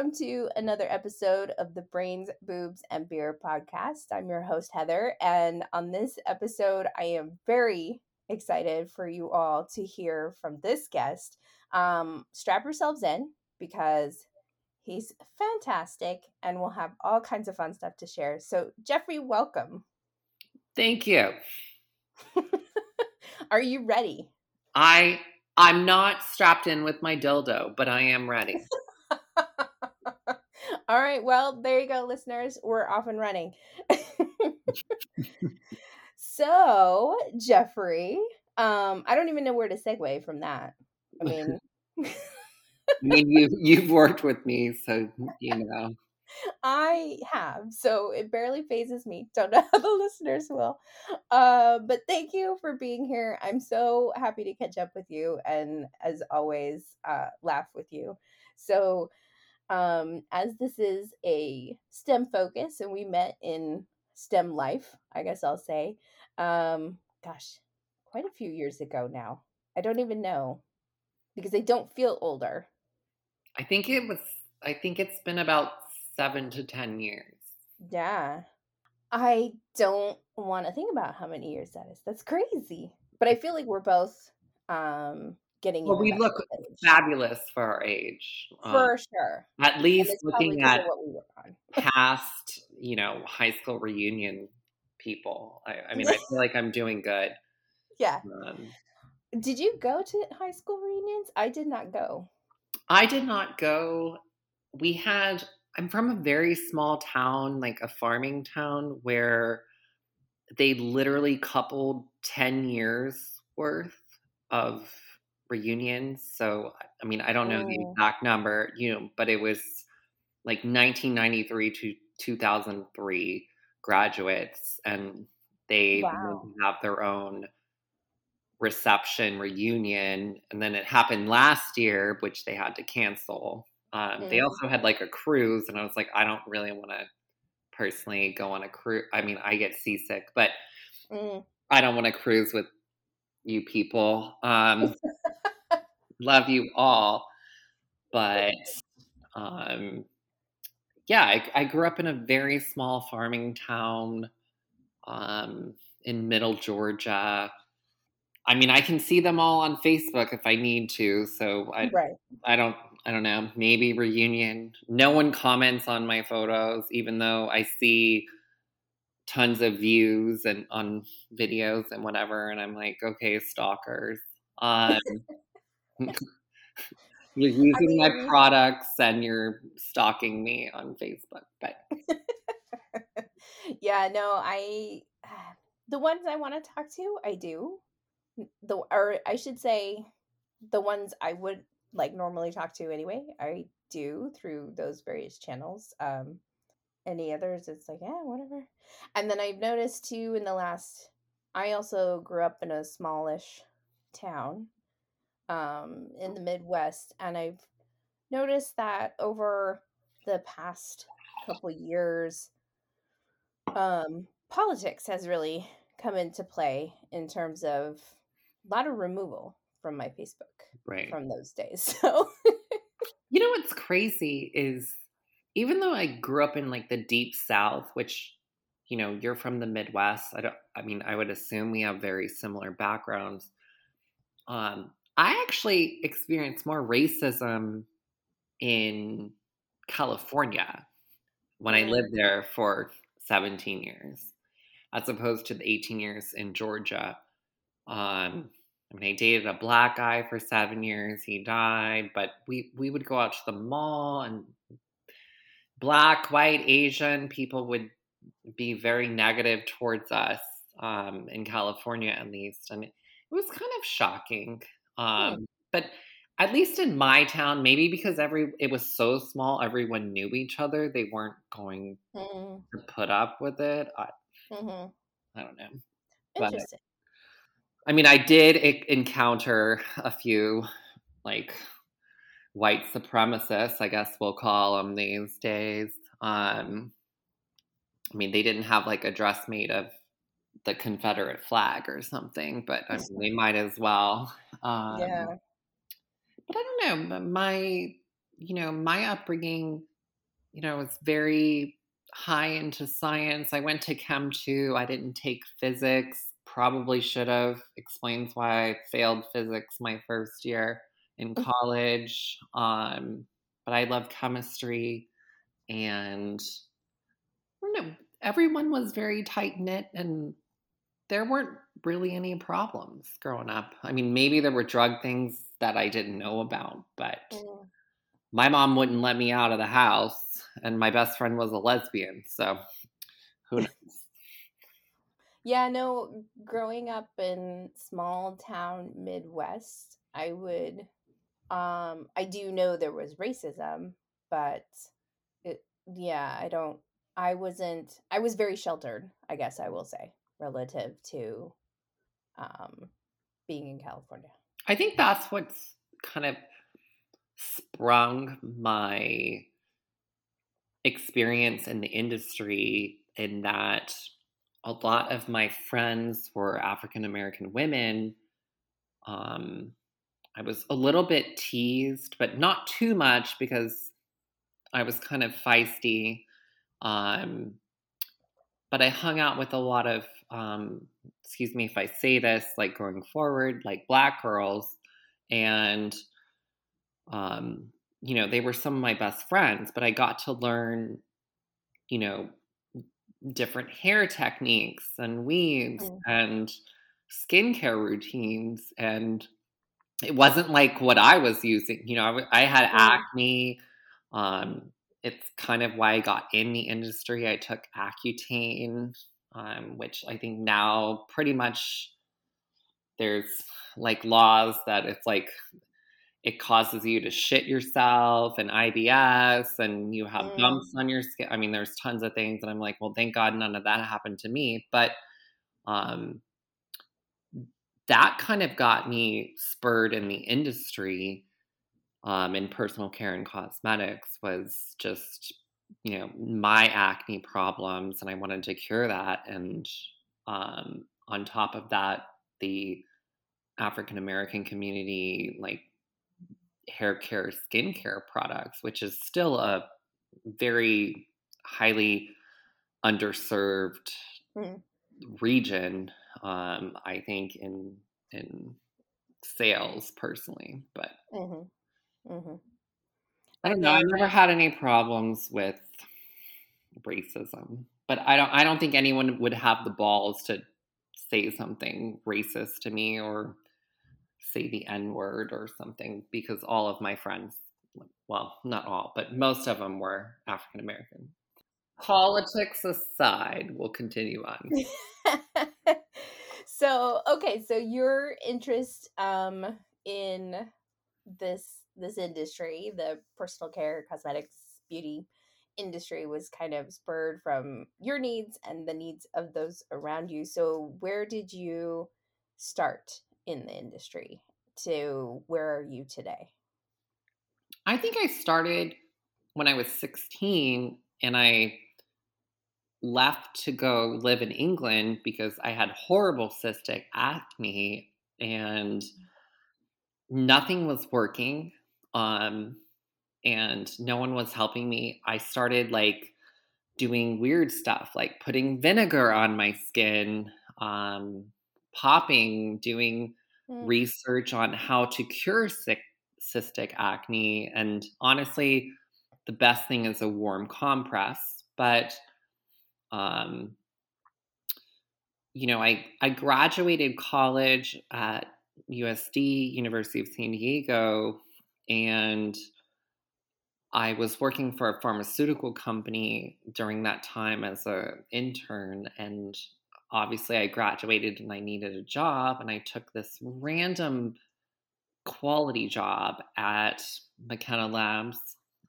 welcome to another episode of the Brains, Boobs, and Beer podcast. I'm your host, Heather, and on this episode, I am very excited for you all to hear from this guest. Um, strap yourselves in because he's fantastic and we'll have all kinds of fun stuff to share. So, Jeffrey, welcome. Thank you. Are you ready? I I'm not strapped in with my dildo, but I am ready. All right. Well, there you go, listeners. We're off and running. so, Jeffrey, um, I don't even know where to segue from that. I mean, I mean, you you've worked with me, so you know. I have, so it barely fazes me. Don't know how the listeners will. Uh, but thank you for being here. I'm so happy to catch up with you, and as always, uh, laugh with you. So, um, as this is a STEM focus, and we met in STEM life, I guess I'll say. Um, gosh, quite a few years ago now. I don't even know because I don't feel older. I think it was. I think it's been about seven to 10 years. Yeah. I don't want to think about how many years that is. That's crazy. But I feel like we're both um getting Well, we look fabulous for our age. For um, sure. At least looking at past, you know, high school reunion people. I, I mean, I feel like I'm doing good. Yeah. Um, did you go to high school reunions? I did not go. I did not go. We had I'm from a very small town, like a farming town, where they literally coupled 10 years worth of reunions. So, I mean, I don't know oh. the exact number, you know, but it was like 1993 to 2003 graduates, and they wow. have their own reception reunion. And then it happened last year, which they had to cancel. Um, mm. They also had like a cruise, and I was like, I don't really want to personally go on a cruise. I mean, I get seasick, but mm. I don't want to cruise with you people. Um, love you all, but um, yeah, I, I, grew up in a very small farming town um, in Middle Georgia. I mean, I can see them all on Facebook if I need to, so I right. I don't I don't know, maybe reunion. No one comments on my photos, even though I see tons of views and on videos and whatever. And I'm like, okay, stalkers. Um, you're using I mean, my products and you're stalking me on Facebook. But yeah, no, I the ones I want to talk to, I do. The or I should say the ones I would like normally talk to anyway. I do through those various channels. Um, any others, it's like, yeah, whatever. And then I've noticed too in the last, I also grew up in a smallish town um, in the Midwest, and I've noticed that over the past couple years, um, politics has really come into play in terms of a lot of removal from my Facebook right. from those days. So You know what's crazy is even though I grew up in like the deep south, which you know, you're from the Midwest. I don't I mean, I would assume we have very similar backgrounds. Um I actually experienced more racism in California when I lived there for 17 years, as opposed to the 18 years in Georgia. Um, I mean, I dated a black guy for seven years. He died, but we we would go out to the mall, and black, white, Asian people would be very negative towards us um, in California, at least, and it, was kind of shocking. Hmm. Um. But at least in my town, maybe because every it was so small, everyone knew each other. They weren't going mm. to put up with it. I, mm-hmm. I don't know. Interesting. I mean, I did encounter a few like white supremacists, I guess we'll call them these days. Um, I mean, they didn't have like a dress made of the Confederate flag or something, but I mean, we might as well. Um, yeah. But I don't know. My you know, my upbringing, you know, was very high into science. I went to Chem 2. I didn't take physics. Probably should have. Explains why I failed physics my first year in mm. college. Um, but I love chemistry and I don't know, everyone was very tight knit and there weren't really any problems growing up. I mean, maybe there were drug things that I didn't know about, but mm. my mom wouldn't let me out of the house, and my best friend was a lesbian. So who knows? yeah, no, growing up in small town Midwest, I would, um, I do know there was racism, but it, yeah, I don't, I wasn't, I was very sheltered, I guess I will say relative to um, being in California. I think that's what's kind of sprung my experience in the industry in that a lot of my friends were African American women. Um, I was a little bit teased, but not too much because I was kind of feisty. Um, but I hung out with a lot of um, excuse me if I say this, like going forward, like black girls. And, um, you know, they were some of my best friends, but I got to learn, you know, different hair techniques and weaves mm. and skincare routines. And it wasn't like what I was using. You know, I, I had mm. acne. Um, it's kind of why I got in the industry. I took Accutane um, which I think now pretty much there's like laws that it's like it causes you to shit yourself and IBS and you have mm. bumps on your skin. I mean, there's tons of things, and I'm like, well, thank God none of that happened to me. But um, that kind of got me spurred in the industry um, in personal care and cosmetics was just you know my acne problems and i wanted to cure that and um, on top of that the african american community like hair care skincare products which is still a very highly underserved mm. region um, i think in in sales personally but mm-hmm. Mm-hmm. I don't know. I never had any problems with racism, but I don't. I don't think anyone would have the balls to say something racist to me or say the N word or something because all of my friends, well, not all, but most of them were African American. Politics aside, we'll continue on. so, okay, so your interest um, in this this industry, the personal care, cosmetics, beauty industry was kind of spurred from your needs and the needs of those around you. So, where did you start in the industry to where are you today? I think I started when I was 16 and I left to go live in England because I had horrible cystic acne and mm. nothing was working um, and no one was helping me. I started like doing weird stuff, like putting vinegar on my skin, um, popping, doing mm. research on how to cure sick, cystic acne. And honestly, the best thing is a warm compress. But, um, you know, I, I graduated college at USD, University of San Diego, and I was working for a pharmaceutical company during that time as an intern. And obviously, I graduated and I needed a job. And I took this random quality job at McKenna Labs.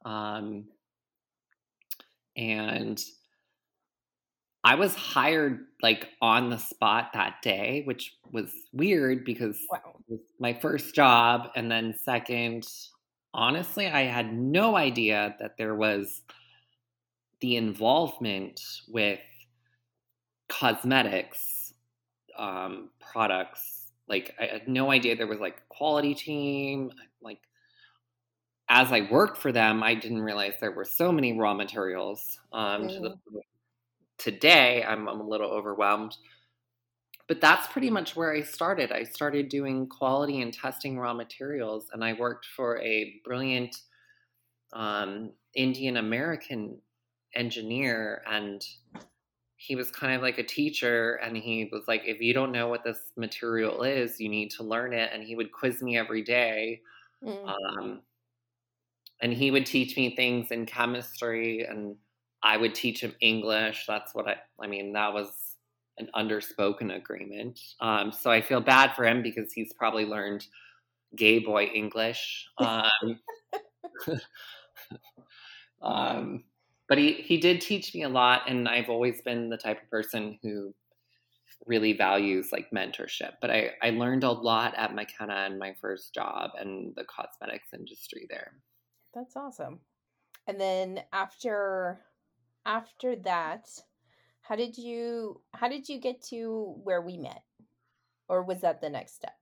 Um, and I was hired like on the spot that day, which was weird because wow. it was my first job. And then, second, honestly, I had no idea that there was the involvement with cosmetics um, products. Like, I had no idea there was like a quality team. Like, as I worked for them, I didn't realize there were so many raw materials. Um, to the, Mm. Today, I'm, I'm a little overwhelmed. But that's pretty much where I started. I started doing quality and testing raw materials, and I worked for a brilliant um, Indian American engineer. And he was kind of like a teacher, and he was like, if you don't know what this material is, you need to learn it. And he would quiz me every day. Mm. Um, and he would teach me things in chemistry and I would teach him English. That's what I, I mean, that was an underspoken agreement. Um, so I feel bad for him because he's probably learned gay boy English. Um, um, but he, he did teach me a lot. And I've always been the type of person who really values like mentorship. But I, I learned a lot at McKenna in my first job and the cosmetics industry there. That's awesome. And then after after that, how did you how did you get to where we met? Or was that the next step?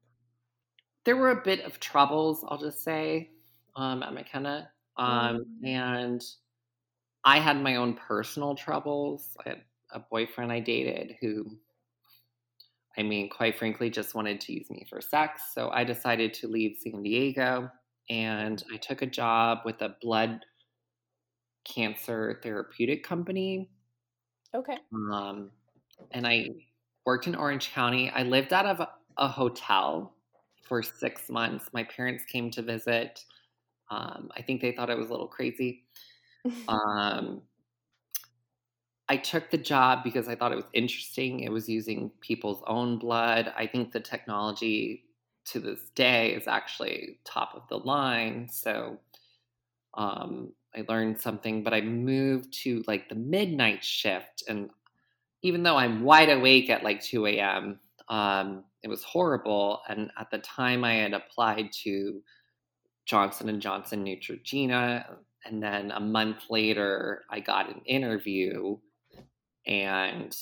there were a bit of troubles, I'll just say, um, at McKenna. Um, Mm. and I had my own personal troubles. I had a boyfriend I dated who, I mean, quite frankly, just wanted to use me for sex. So I decided to leave San Diego and I took a job with a blood cancer therapeutic company. Okay. Um, and I worked in Orange County. I lived out of a, hotel for six months. My parents came to visit. Um, I think they thought I was a little crazy. Um, I took the job because I thought it was interesting. It was using people's own blood. I think the technology to this day is actually top of the line. So um, I learned something, but I moved to like the midnight shift. And even though I'm wide awake at like 2 a.m., um, it was horrible. And at the time, I had applied to Johnson and Johnson Neutrogena, and then a month later, I got an interview, and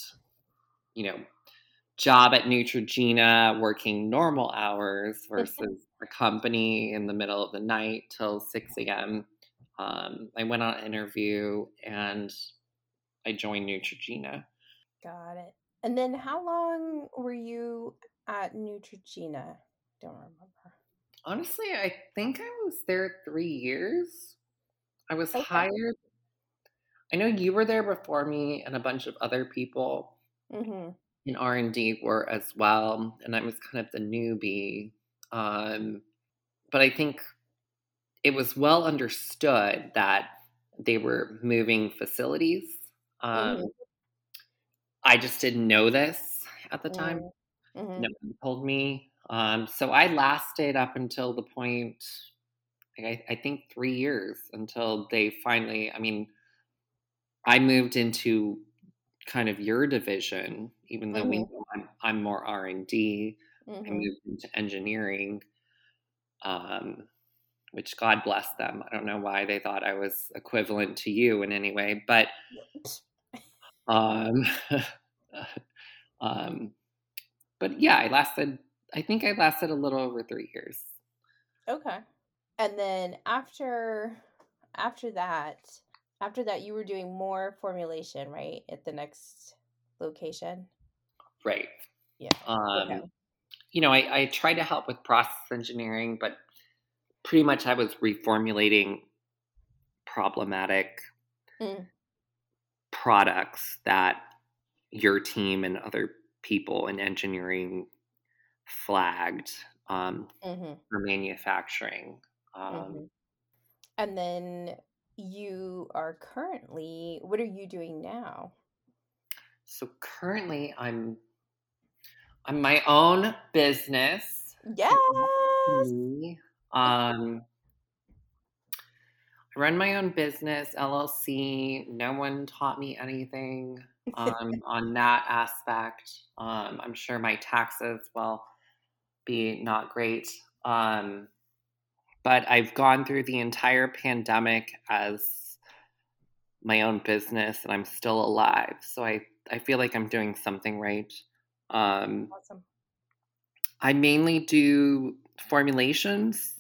you know, job at Neutrogena, working normal hours versus a company in the middle of the night till 6 a.m. Um, I went on an interview and I joined Neutrogena. Got it. And then how long were you at Neutrogena? Don't remember. Honestly, I think I was there three years. I was Okay. hired. I know you were there before me, and a bunch of other people Mm-hmm. in R and D were as well, and I was kind of the newbie. Um, but I think it was well understood that they were moving facilities. Um, Mhm. I just didn't know this at the time. Mm-hmm. No one told me. Um, so I lasted up until the point, like, I, I think three years until they finally, I mean, I moved into kind of your division, even though we Mhm. know I'm, I'm more R and D. I Mm-hmm. moved into engineering, um, which God bless them. I don't know why they thought I was equivalent to you in any way, but um, um, but yeah, I lasted. I think I lasted a little over three years. Okay. And then after after that, after that you were doing more formulation, right? At the next location. Right. Yeah. Um, Okay. You know, I, I tried to help with process engineering, but pretty much I was reformulating problematic Mm. products that your team and other people in engineering flagged um, Mm-hmm. for manufacturing. Um, Mm-hmm. And then you are currently what are you doing now? So currently, I'm I'm my own business. Yes. Me. Um, I run my own business, LLC. No one taught me anything um, on that aspect. Um, I'm sure my taxes will be not great. Um, but I've gone through the entire pandemic as my own business and I'm still alive. So I, I feel like I'm doing something right. Um, Awesome. I mainly do formulations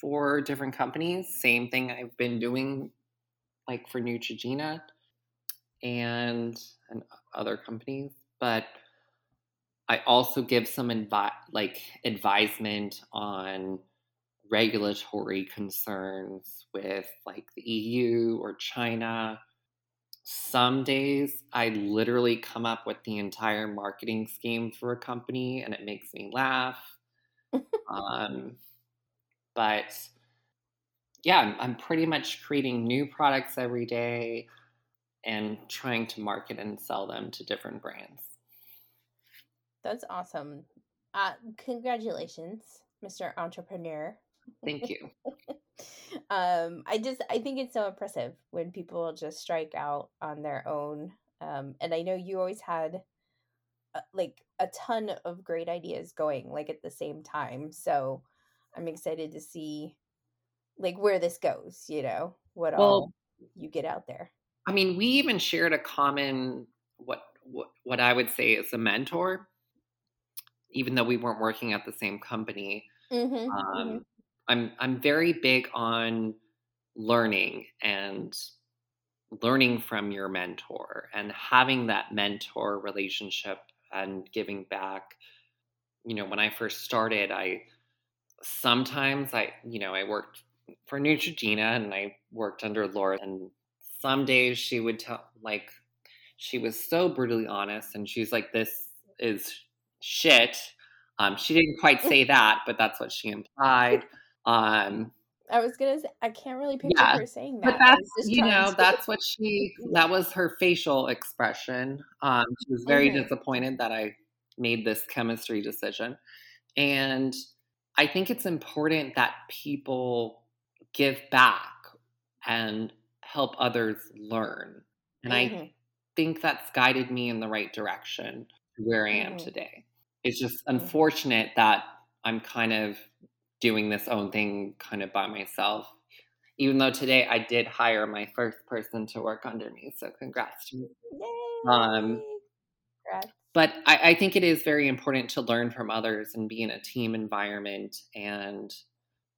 for different companies. Same thing I've been doing like for Neutrogena and and other companies, but I also give some advi- like advisement on regulatory concerns with like the EU or China. Some days I literally come up with the entire marketing scheme for a company and it makes me laugh. um, but yeah, I'm, I'm pretty much creating new products every day and trying to market and sell them to different brands. That's awesome. Uh, congratulations, Mr. Entrepreneur. Thank you. um, I just I think it's so impressive when people just strike out on their own. Um, and I know you always had uh, like a ton of great ideas going like at the same time. So I'm excited to see like where this goes, you know, what well, all you get out there. I mean, we even shared a common what what what I would say is a mentor, even though we weren't working at the same company. Mm-hmm, um, mm-hmm. I'm I'm very big on learning and learning from your mentor and having that mentor relationship and giving back. You know, when I first started, I sometimes I, you know, I worked for Neutrogena and I worked under Laura and some days she would tell like she was so brutally honest and she's like this is shit. Um she didn't quite say that, but that's what she implied. Um I was gonna say I can't really picture yeah, her saying that. But that's you know, that's what she that was her facial expression. Um she was very mm-hmm. disappointed that I made this chemistry decision. And I think it's important that people give back and help others learn. And mm-hmm. I think that's guided me in the right direction to where I am mm-hmm. today. It's just mm-hmm. unfortunate that I'm kind of doing this own thing kind of by myself. Even though today I did hire my first person to work under me. So congrats to me. Um, congrats. But I, I think it is very important to learn from others and be in a team environment and,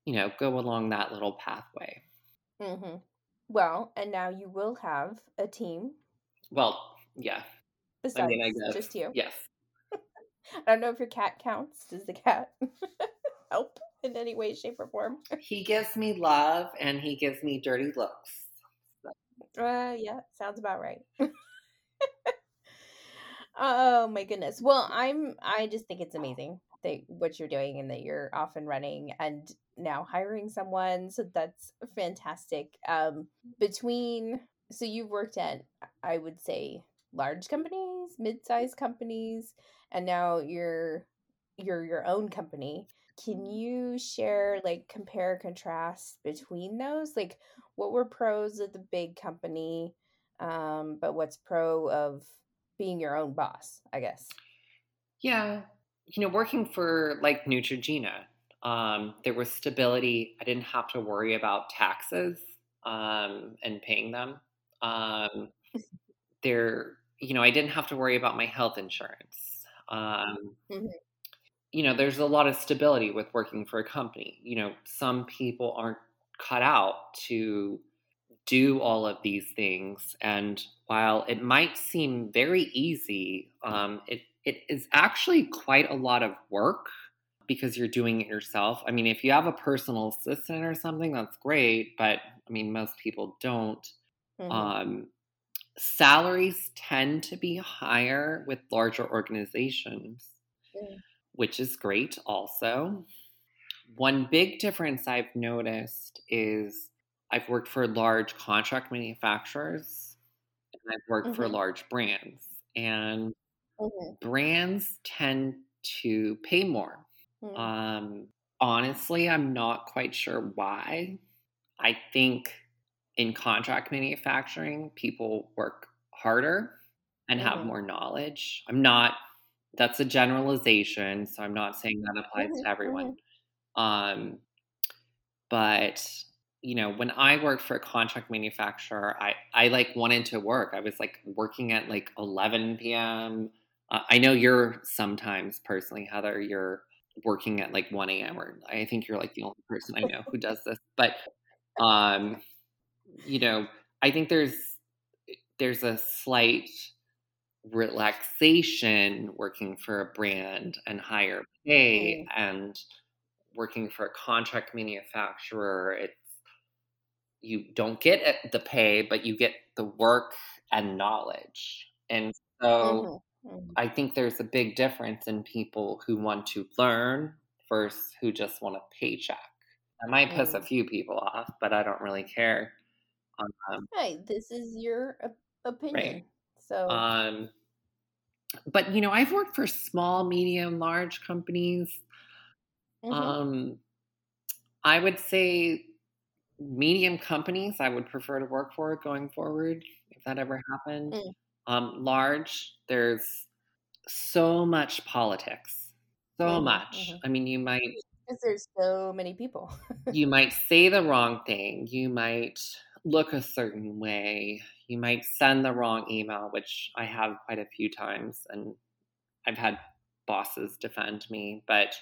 you know, go along that little pathway. Mm-hmm. Well, and now you will have a team. Well, yeah. Besides I mean, I just you. Yes. I don't know if your cat counts. Does the cat help in any way, shape, or form? he gives me love and he gives me dirty looks. Uh, yeah, sounds about right. oh my goodness. Well, I'm. I just think it's amazing that what you're doing and that you're off and running and now hiring someone so that's fantastic. Um between so you've worked at i would say large companies mid-sized companies and now you're you're your own company. Can you share like compare contrast between those? Like what were pros of the big company um but what's pro of being your own boss i guess yeah you know, working for like Neutrogena, um, there was stability. I didn't have to worry about taxes um, and paying them. Um, there, you know, I didn't have to worry about my health insurance. Um, mm-hmm. You know, there's a lot of stability with working for a company. You know, some people aren't cut out to do all of these things. And while it might seem very easy, um, it it is actually quite a lot of work because you're doing it yourself. I mean, if you have a personal assistant or something, that's great, but I mean, most people don't. Mm-hmm. Um, salaries tend to be higher with larger organizations, mm. which is great also. One big difference I've noticed is I've worked for large contract manufacturers and I've worked mm-hmm. for large brands. And Mm-hmm. Brands tend to pay more. Mm-hmm. Um, honestly, I'm not quite sure why. I think in contract manufacturing, people work harder and mm-hmm. have more knowledge. I'm not, that's a generalization, so I'm not saying that applies to mm-hmm, everyone. Mm-hmm. Um, but you know, when I worked for a contract manufacturer, I, I like wanted to work. I was like working at like 11 p.m. Uh, I know you're sometimes personally, Heather, you're working at like 1 a.m. or I think you're like the only person I know who does this. But um, you know, I think there's there's a slight relaxation working for a brand and higher pay Mm. and working for a contract manufacturer it's you don't get the pay but you get the work and knowledge and so Mhm. Mhm. i think there's a big difference in people who want to learn versus who just want a paycheck I might piss a Mm. few people off but i don't really care um, Hey, this is your op- opinion. So, Um, but you know, I've worked for small, medium, large companies. mhm. Um, I would say medium companies I would prefer to work for going forward if that ever happened. Mm. Um, large, there's so much politics, so Mhm, much. mhm. I mean, you might because there's so many people. you might say the wrong thing. You might look a certain way. You might send the wrong email, which I have quite a few times, and I've had bosses defend me. But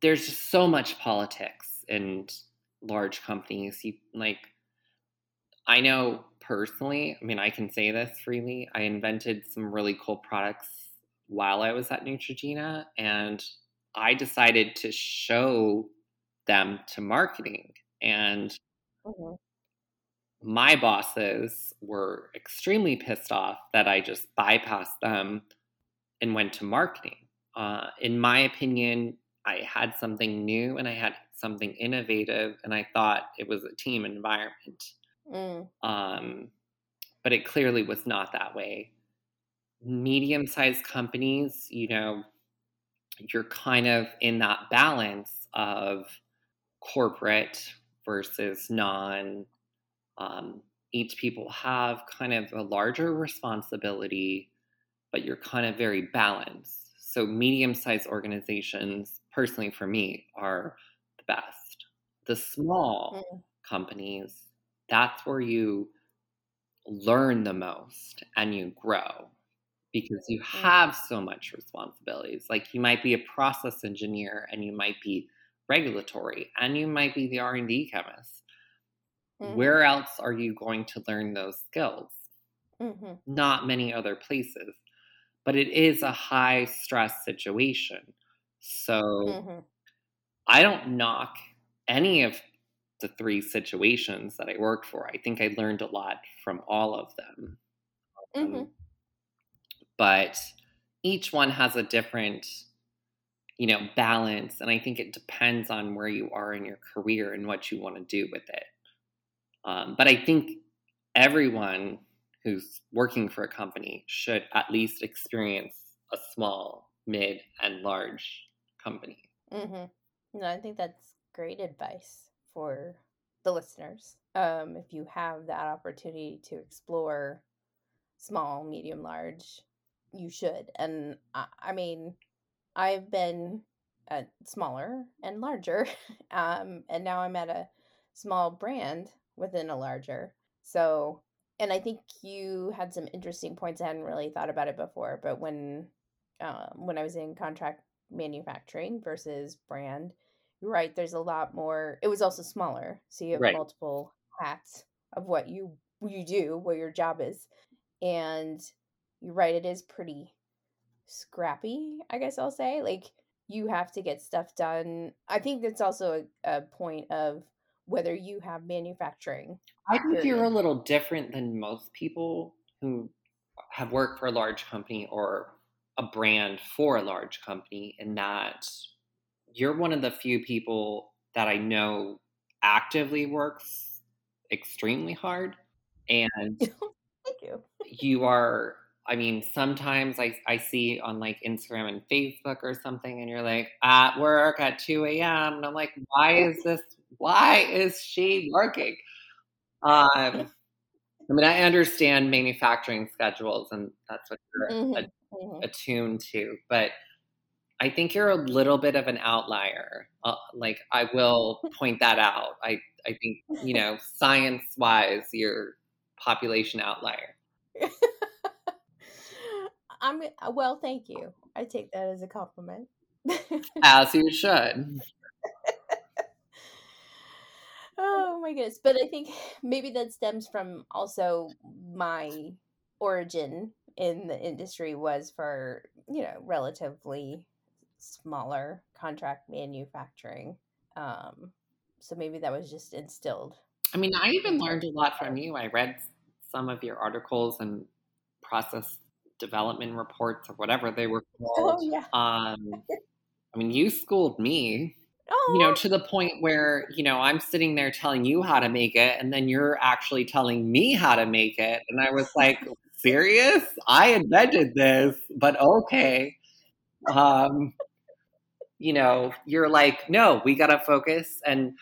there's just so much politics in large companies. You like, I know personally. I mean, I can say this freely. I invented some really cool products while I was at Neutrogena, and I decided to show them to marketing. And Mhm. my bosses were extremely pissed off that I just bypassed them and went to marketing. Uh, in my opinion, I had something new and I had something innovative, and I thought it was a team environment. Mm. Um, but it clearly was not that way. Medium sized companies, you know, you're kind of in that balance of corporate versus non. Um, each people have kind of a larger responsibility, but you're kind of very balanced. So, medium sized organizations, personally for me, are the best. The small Mm. companies, that's where you learn the most and you grow because you Mm. have so much responsibilities. Like you might be a process engineer and you might be regulatory and you might be the R&D chemist. Mhm. Where else are you going to learn those skills? Mhm. Not many other places. But it is a high stress situation. So Mhm. I don't knock any of the three situations that I worked for. I think I learned a lot from all of them. Um, Mhm. but each one has a different, you know, balance. And I think it depends on where you are in your career and what you want to do with it. Um, but I think everyone who's working for a company should at least experience a small, mid, and large company. Mm-hmm. No, I think that's great advice for the listeners. Um, if you have that opportunity to explore small, medium, large, you should. And I, I mean, I've been at smaller and larger, um, and now I'm at a small brand within a larger. So, and I think you had some interesting points. I hadn't really thought about it before, but when um, when I was in contract manufacturing versus brand, you're right. There's a lot more. It was also smaller, so you have Right. multiple hats of what you you do, what your job is, and you're right. It is pretty scrappy, I guess I'll say. Like you have to get stuff done. I think that's also a, a point of whether you have manufacturing. I think you're a little different than most people who have worked for a large company or a brand for a large company and that you're one of the few people that I know actively works extremely hard and Thank you. you are I mean, sometimes I, I see on like Instagram and Facebook or something, and you're like at work at 2 a.m. And I'm like, why is this? Why is she working? Um, I mean, I understand manufacturing schedules, and that's what you're Mhm, mhm. attuned to, but I think you're a little bit of an outlier. Uh, like, I will point that out. I, I think, you know, science wise, you're population outlier. I'm uh, well, thank you. I take that as a compliment. As you should. oh my goodness. But I think maybe that stems from also my origin in the industry was for, you know, relatively smaller contract manufacturing. Um, so maybe that was just instilled. I mean, I even learned a lot from you. I read some of your articles and process development reports or whatever they were called Oh yeah. Um, I mean, you schooled me, Oh, you know, to the point where, you know, I'm sitting there telling you how to make it, and then you're actually telling me how to make it. And I was like, serious? I invented this, but okay. Um, you know, you're like, no, we got to focus and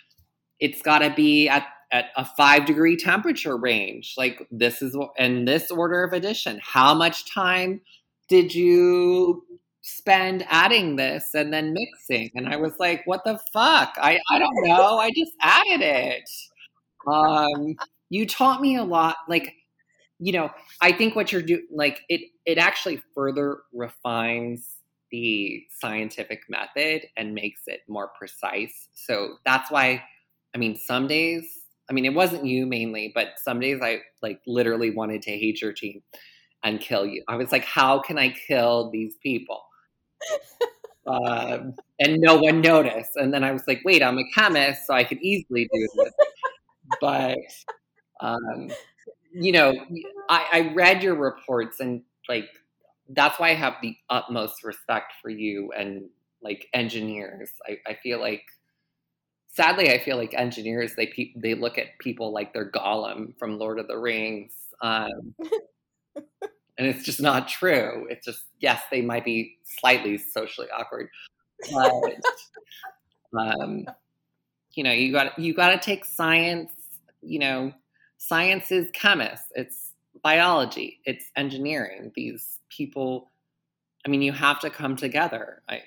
it's got to be at, at a five degree temperature range. Like, this is in this order of addition. How much time did you spend adding this and then mixing? And I was like, what the fuck? I, I don't know. I just added it. Um, you taught me a lot. Like, you know, I think what you're doing, like, it, it actually further refines the scientific method and makes it more precise. So that's why, I mean, some days, I mean, it wasn't you mainly, but some days I like literally wanted to hate your team and kill you. I was like, how can I kill these people? um, and no one noticed. And then I was like, wait, I'm a chemist, so I could easily do this. but, um, you know, I, I read your reports and like, that's why I have the utmost respect for you and like engineers. I, I feel like, sadly, I feel like engineers they pe- they look at people like they're Gollum from Lord of the Rings, um, and it's just not true. It's just yes, they might be slightly socially awkward, but um, you know, you got you got to take science. You know, science is chemists. It's biology. It's engineering. These people. I mean, you have to come together. I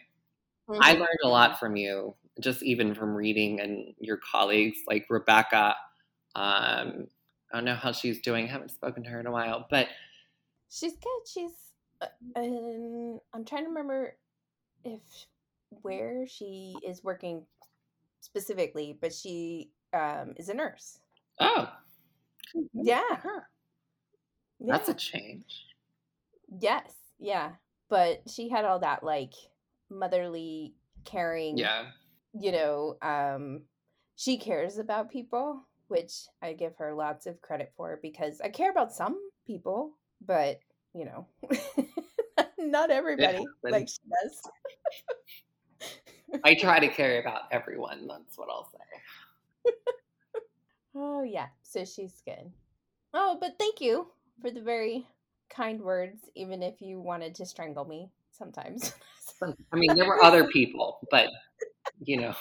Mhm. I learned a lot from you, just even from reading and your colleagues like Rebecca. Um, I don't know how she's doing. I haven't spoken to her in a while, but She's good. She's. Um, I'm trying to remember if where she is working specifically, but she um, is a nurse. oh, Yeah. huh, that's a change. yes. Yeah. But she had all that like motherly caring. Yeah, You know, um, she cares about people, which I give her lots of credit for because I care about some people, but you know, not everybody like she does. I try to care about everyone. That's what I'll say. Yeah, so she's good. Oh, but thank you for the very kind words, even if you wanted to strangle me sometimes. I mean, there were other people, but you know,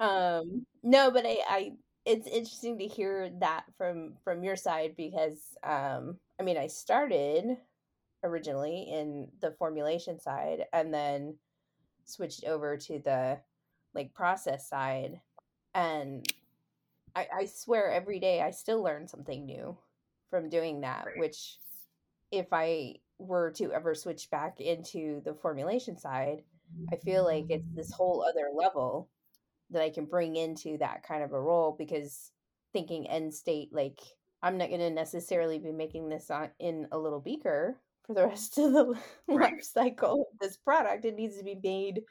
um, no, but I, I, it's interesting to hear that from from your side because, um, I mean, I started originally in the formulation side and then switched over to the like process side, and I, I swear every day I still learn something new from doing that, Right. which if I were to ever switch back into the formulation side, I feel like it's this whole other level that I can bring into that kind of a role because thinking end state, like I'm not going to necessarily be making this on, in a little beaker for the rest of the Right. life cycle of this product. It needs to be made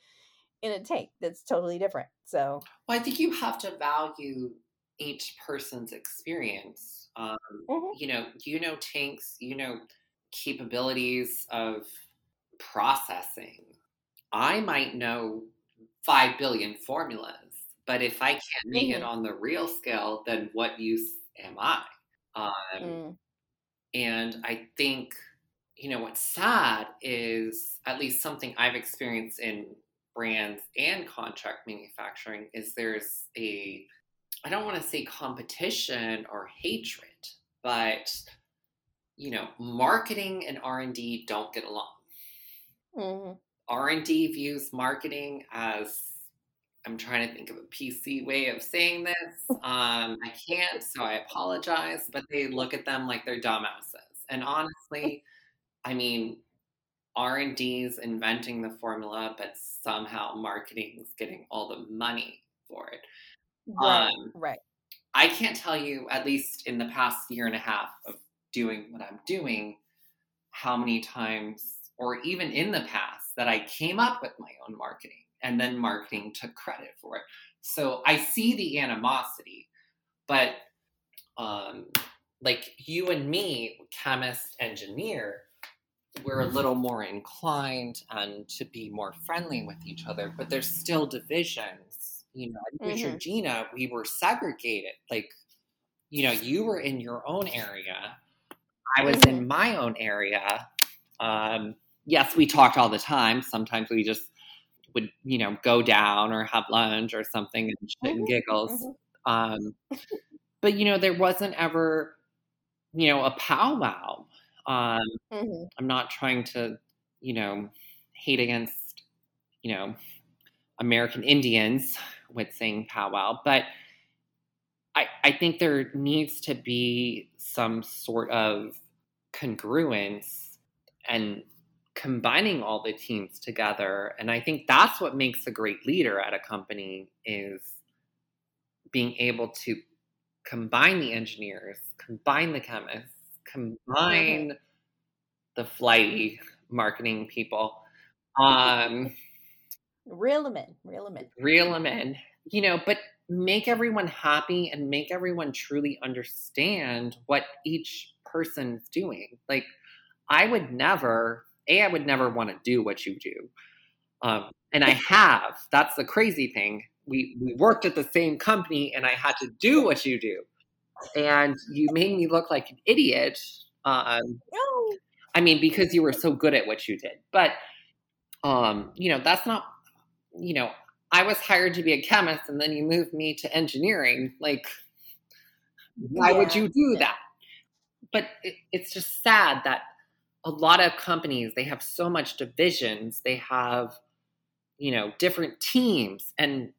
in a tank that's totally different. So, well, I think you have to value each person's experience. Um, Mhm. you know, you know tanks, you know capabilities of processing. I might know five billion formulas, but if I can't make it Mhm. on the real scale, then what use am I? Um, mm, and I think, you know, what's sad is at least something I've experienced in brands and contract manufacturing is there's a, I don't want to say competition or hatred, but you know, marketing and R&D don't get along. mhm. R&D views marketing as I'm trying to think of a PC way of saying this. Um, I can't, so I apologize. But they look at them like they're dumbasses. And honestly, I mean, r&d's inventing the formula but somehow marketing's getting all the money for it right um, right i can't tell you at least in the past year and a half of doing what i'm doing how many times or even in the past that i came up with my own marketing and then marketing took credit for it so i see the animosity but um like you and me chemist engineer we're a little more inclined and to be more friendly with each other, but there's still divisions. You know, with mm-hmm. Georgina, we were segregated. Like, you know, you were in your own area. I was mm-hmm. in my own area. Um, yes, we talked all the time. Sometimes we just would, you know, go down or have lunch or something and shit mm-hmm. and giggles. Mm-hmm. Um, but you know, there wasn't ever, you know, a powwow um, mm-hmm. I'm not trying to, you know, hate against, you know, American Indians with saying powwow, but I, I think there needs to be some sort of congruence and combining all the teams together. And I think that's what makes a great leader at a company is being able to combine the engineers, combine the chemists, combine the flighty marketing people. Um, reel them in, reel them in, reel them in. You know, but make everyone happy and make everyone truly understand what each person's doing. Like, I would never, a, I would never want to do what you do, um, and I have. That's the crazy thing. We we worked at the same company, and I had to do what you do and you made me look like an idiot. Um, no. I mean, because you were so good at what you did. But, um, you know, that's not, you know, I was hired to be a chemist and then you moved me to engineering. Like, why yeah. would you do that? But it, it's just sad that a lot of companies, they have so much divisions. They have, you know, different teams and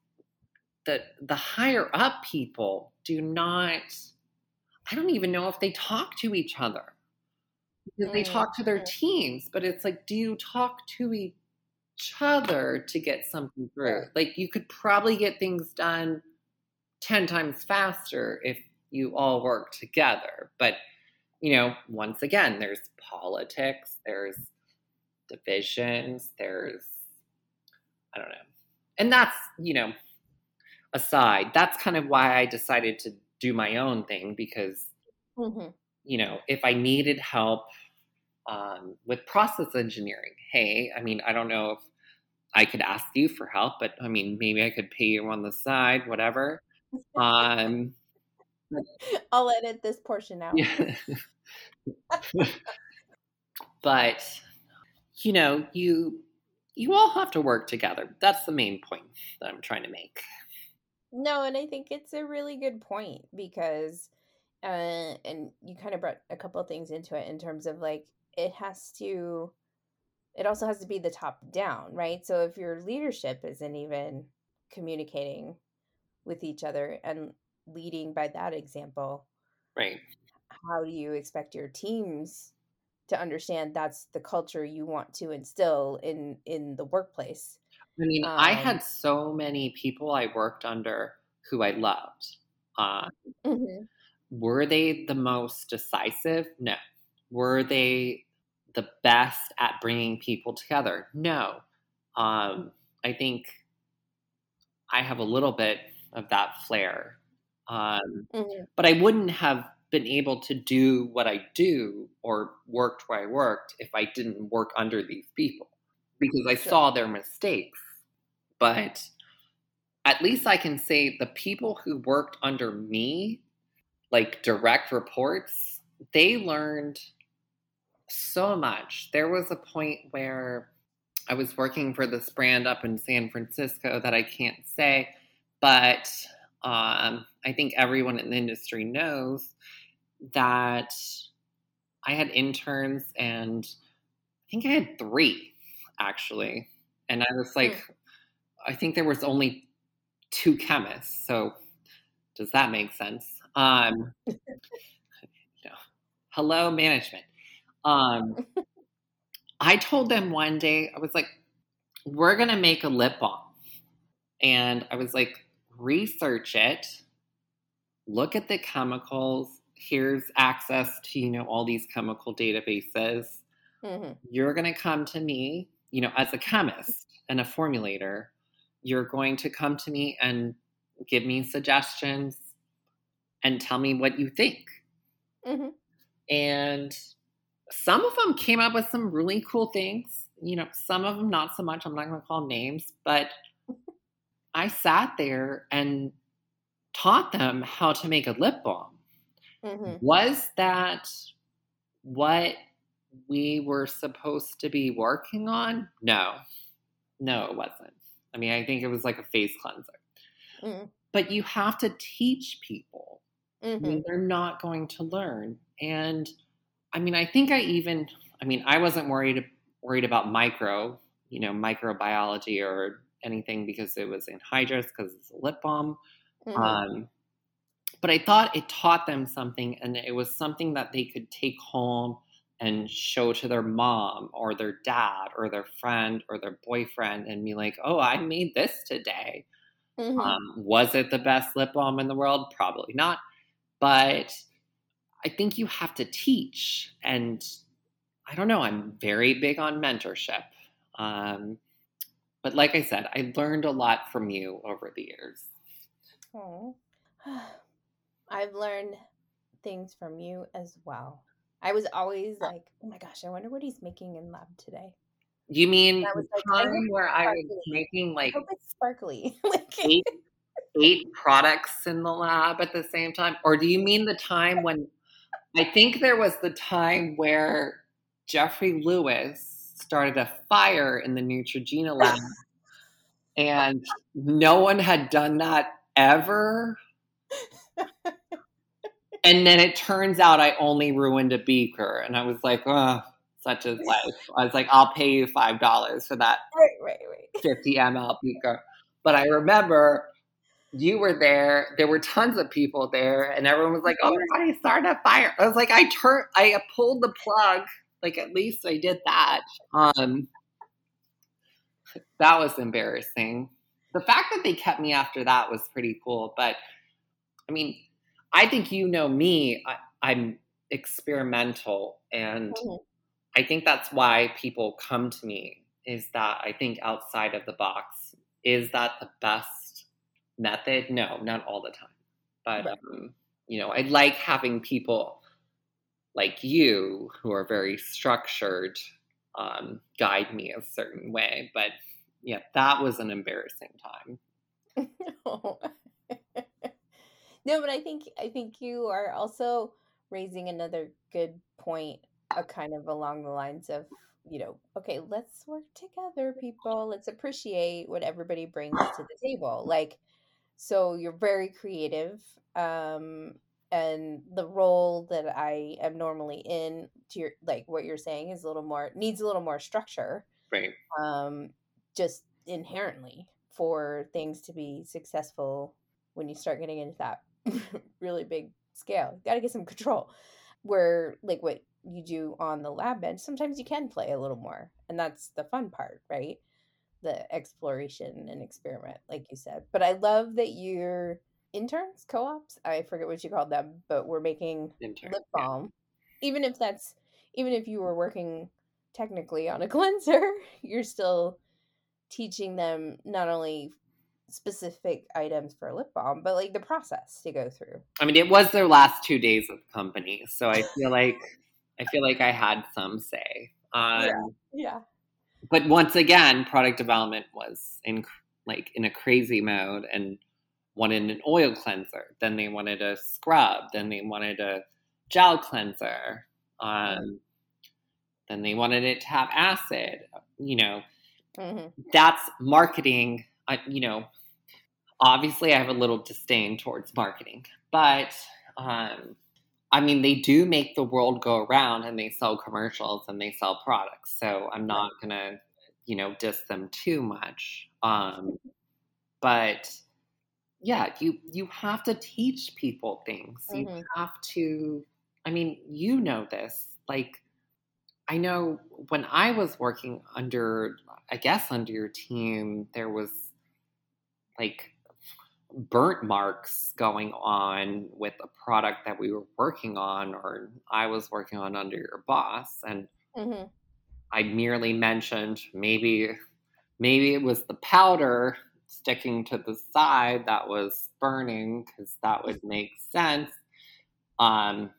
the the higher up people do not I don't even know if they talk to each other. Because they mm, talk to their teams, but it's like, do you talk to each other to get something through? Like you could probably get things done 10 times faster if you all work together. But, you know, once again, there's politics, there's divisions, there's, I don't know. And that's, you know, aside, that's kind of why I decided to do my own thing because, mm-hmm. you know, if I needed help um, with process engineering, hey, I mean, I don't know if I could ask you for help, but I mean, maybe I could pay you on the side, whatever. Um, I'll edit this portion out. Yeah. but you know, you you all have to work together. That's the main point that I'm trying to make. No, and I think it's a really good point because uh and you kind of brought a couple of things into it in terms of like it has to it also has to be the top down, right? So if your leadership isn't even communicating with each other and leading by that example, right? How do you expect your teams to understand that's the culture you want to instill in in the workplace? I mean, um, I had so many people I worked under who I loved. Uh, mm-hmm. Were they the most decisive? No. Were they the best at bringing people together? No. Um, I think I have a little bit of that flair. Um, mm-hmm. But I wouldn't have been able to do what I do or worked where I worked if I didn't work under these people because I sure. saw their mistakes but at least I can say the people who worked under me, like direct reports, they learned so much. There was a point where I was working for this brand up in San Francisco that I can't say, but um, I think everyone in the industry knows that I had interns and I think I had three actually. And I was like, mm. I think there was only two chemists. So does that make sense? Um, know, hello, management. Um, I told them one day, I was like, we're going to make a lip balm. And I was like, research it, look at the chemicals. Here's access to, you know, all these chemical databases. Mm-hmm. You're going to come to me, you know, as a chemist and a formulator. You're going to come to me and give me suggestions and tell me what you think. Mm-hmm. And some of them came up with some really cool things. You know, some of them not so much. I'm not going to call names, but I sat there and taught them how to make a lip balm. Mm-hmm. Was that what we were supposed to be working on? No, no, it wasn't. I mean, I think it was like a face cleanser. Mm. But you have to teach people. Mm-hmm. they're not going to learn. And I mean, I think I even, I mean, I wasn't worried worried about micro, you know, microbiology or anything because it was anhydrous because it's a lip balm. Mm-hmm. Um, but I thought it taught them something, and it was something that they could take home and show to their mom or their dad or their friend or their boyfriend and be like, "Oh, I made this today." Mhm. Um, was it the best lip balm in the world? Probably not. But I think you have to teach. And I don't know, I'm very big on mentorship. Um, but like I said, I learned a lot from you over the years. Aw. I've learned things from you as well. I was always like, oh my gosh, I wonder what he's making in lab today. You mean I the was like, time where I was making I like hope it's sparkly. like, eight, eight products in the lab at the same time? Or do you mean the time when I think there was the time where Jeffrey Lewis started a fire in the Neutrogena lab and no one had done that ever? And then it turns out I only ruined a beaker. And I was like, oh, such is life. I was like, I'll pay you $5 for that right, right, right. 50 ml beaker. But I remember you were there. There were tons of people there, and everyone was like, "Oh my god, he started a fire!" I was like, "I turned, I pulled the plug. Like at least I did that." Um, that was embarrassing. The fact that they kept me after that was pretty cool. But I mean, I think you know me. I, I'm experimental, and Mhm. I think that's why people come to me is that I think outside of the box. Is that the best method? No, not all the time. But, Right. um, you know, I like having people like you who are very structured um, guide me a certain way. But yeah, that was an embarrassing time. no, but I think I think you are also raising another good point, a kind of along the lines of you know, okay, let's work together, people. Let's appreciate what everybody brings to the table. Like, so you're very creative, um, and the role that I am normally in, to your like what you're saying, is a little more needs a little more structure Right. um, just inherently for things to be successful when you start getting into that really big scale. You got to get some control. Where, like, what you do on the lab bench, sometimes you can play a little more. And that's the fun part, right? The exploration and experiment, like you said. But I love that your interns, co ops, I forget what you called them, but we're making Intern. lip Yeah. balm. Even if that's even if you were working technically on a cleanser, you're still teaching them not only specific items for a lip balm, but like the process to go through. I mean, it was their last two days of company, so I feel like I feel like I had some say. Um, Yeah. Yeah. But once again, product development was in like in a crazy mode and wanted an oil cleanser. Then they wanted a scrub. Then they wanted a gel cleanser. Um, then they wanted it to have acid. You know, hmm that's marketing. I, you know, obviously I have a little disdain towards marketing, but um, I mean, they do make the world go around and they sell commercials and they sell products. So I'm not going to, you know, diss them too much. Um, but yeah, you, you have to teach people things. You Mhm. have to, I mean, you know this, like, I know when I was working under, I guess, under your team, there was like burnt marks going on with a product that we were working on or I was working on under your boss. And hmm I merely mentioned maybe maybe it was the powder sticking to the side that was burning because that would make sense. Um,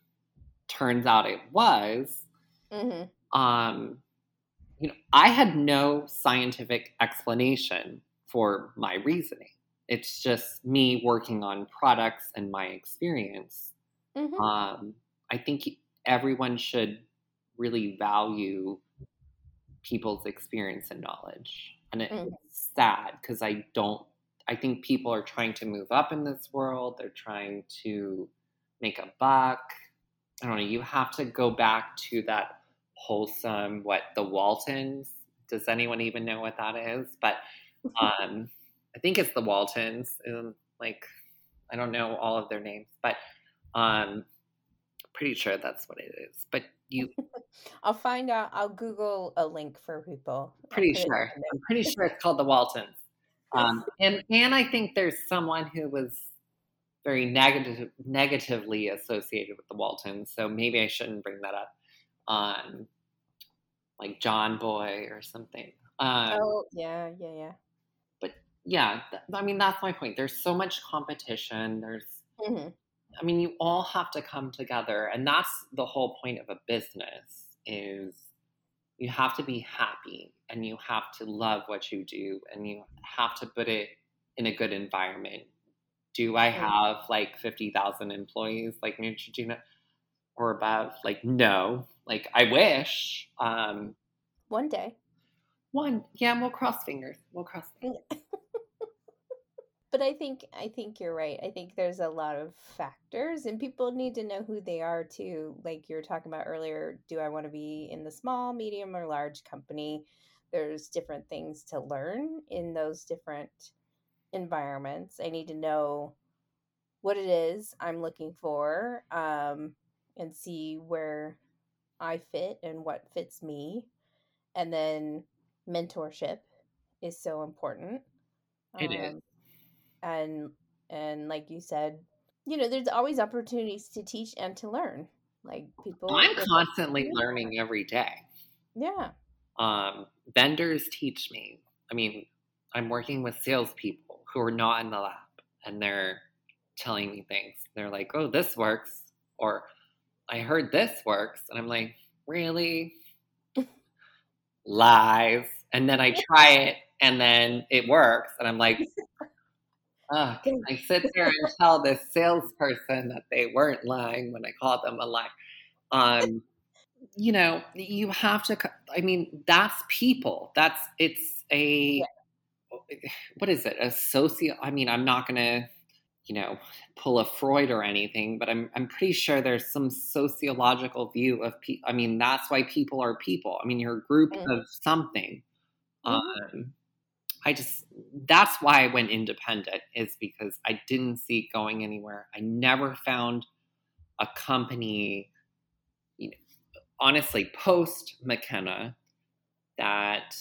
turns out it was. hmm Um, you know, I had no scientific explanation for my reasoning. It's just me working on products and my experience. hmm Um, I think everyone should really value people's experience and knowledge. And Mhm. it's sad because I don't, I think people are trying to move up in this world. They're trying to make a buck. I don't know. You have to go back to that wholesome, what, the Waltons? Does anyone even know what that is? But um, I think it's the Waltons. Um, like, I don't know all of their names, but um, pretty sure that's what it is. But you, I'll find out. I'll Google a link for people. Pretty sure. I'm pretty sure it's called the Waltons. Um, and and I think there's someone who was very negative, negatively associated with the Waltons. So maybe I shouldn't bring that up. Um, like John Boy or something. Um, Oh, yeah, yeah, yeah. Yeah, th- I mean that's my point. There's so much competition. There's hmm I mean, you all have to come together, and that's the whole point of a business. Is you have to be happy, and you have to love what you do, and you have to put it in a good environment. Do I Mm. have like fifty thousand employees like Neutrogena or above? Like, no. Like, I wish. Um, One day. one, yeah, we'll cross fingers. We'll cross fingers. But I think I think you're right. I think there's a lot of factors and people need to know who they are too. Like you were talking about earlier, do I want to be in the small, medium or large company? There's different things to learn in those different environments. I need to know what it is I'm looking for um and see where I fit and what fits me. And then mentorship is so important. It is. And and like you said you know there's always opportunities to teach and to learn like people I'm constantly learning every day. yeah um, vendors teach me. I mean, I'm working with salespeople who are not in the lab and they're telling me things. They're like, oh, this works. Or I heard this works. And I'm like, really? Lies. And then I try it and then it works. And I'm like, I sit there and tell this salesperson that they weren't lying when I called them a lie. Um, you know, you have to. I mean, that's people. That's it's a what is it? A socio. I mean, I'm not gonna, you know, pull a Freud or anything, but I'm I'm pretty sure there's some sociological view of people. I mean, that's why people are people. I mean, you're a group Mm. of something. Mhm. Um, I just that's why I went independent is because I didn't see it going anywhere. I never found a company, you know, honestly, post McKenna that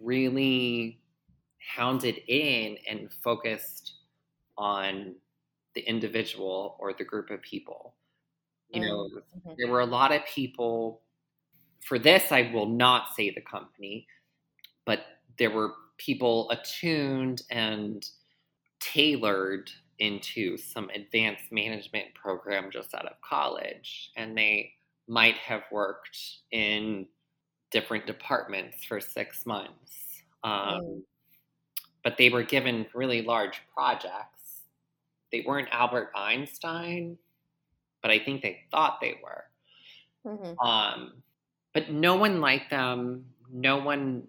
really hounded in and focused on the individual or the group of people. You know, Mhm. there were a lot of people. For this, I will not say the company, but there were people attuned and tailored into some advanced management program just out of college, and they might have worked in different departments for six months. Um, Mm. But they were given really large projects. They weren't Albert Einstein, but I think they thought they were. Mhm. Um, but no one liked them. No one,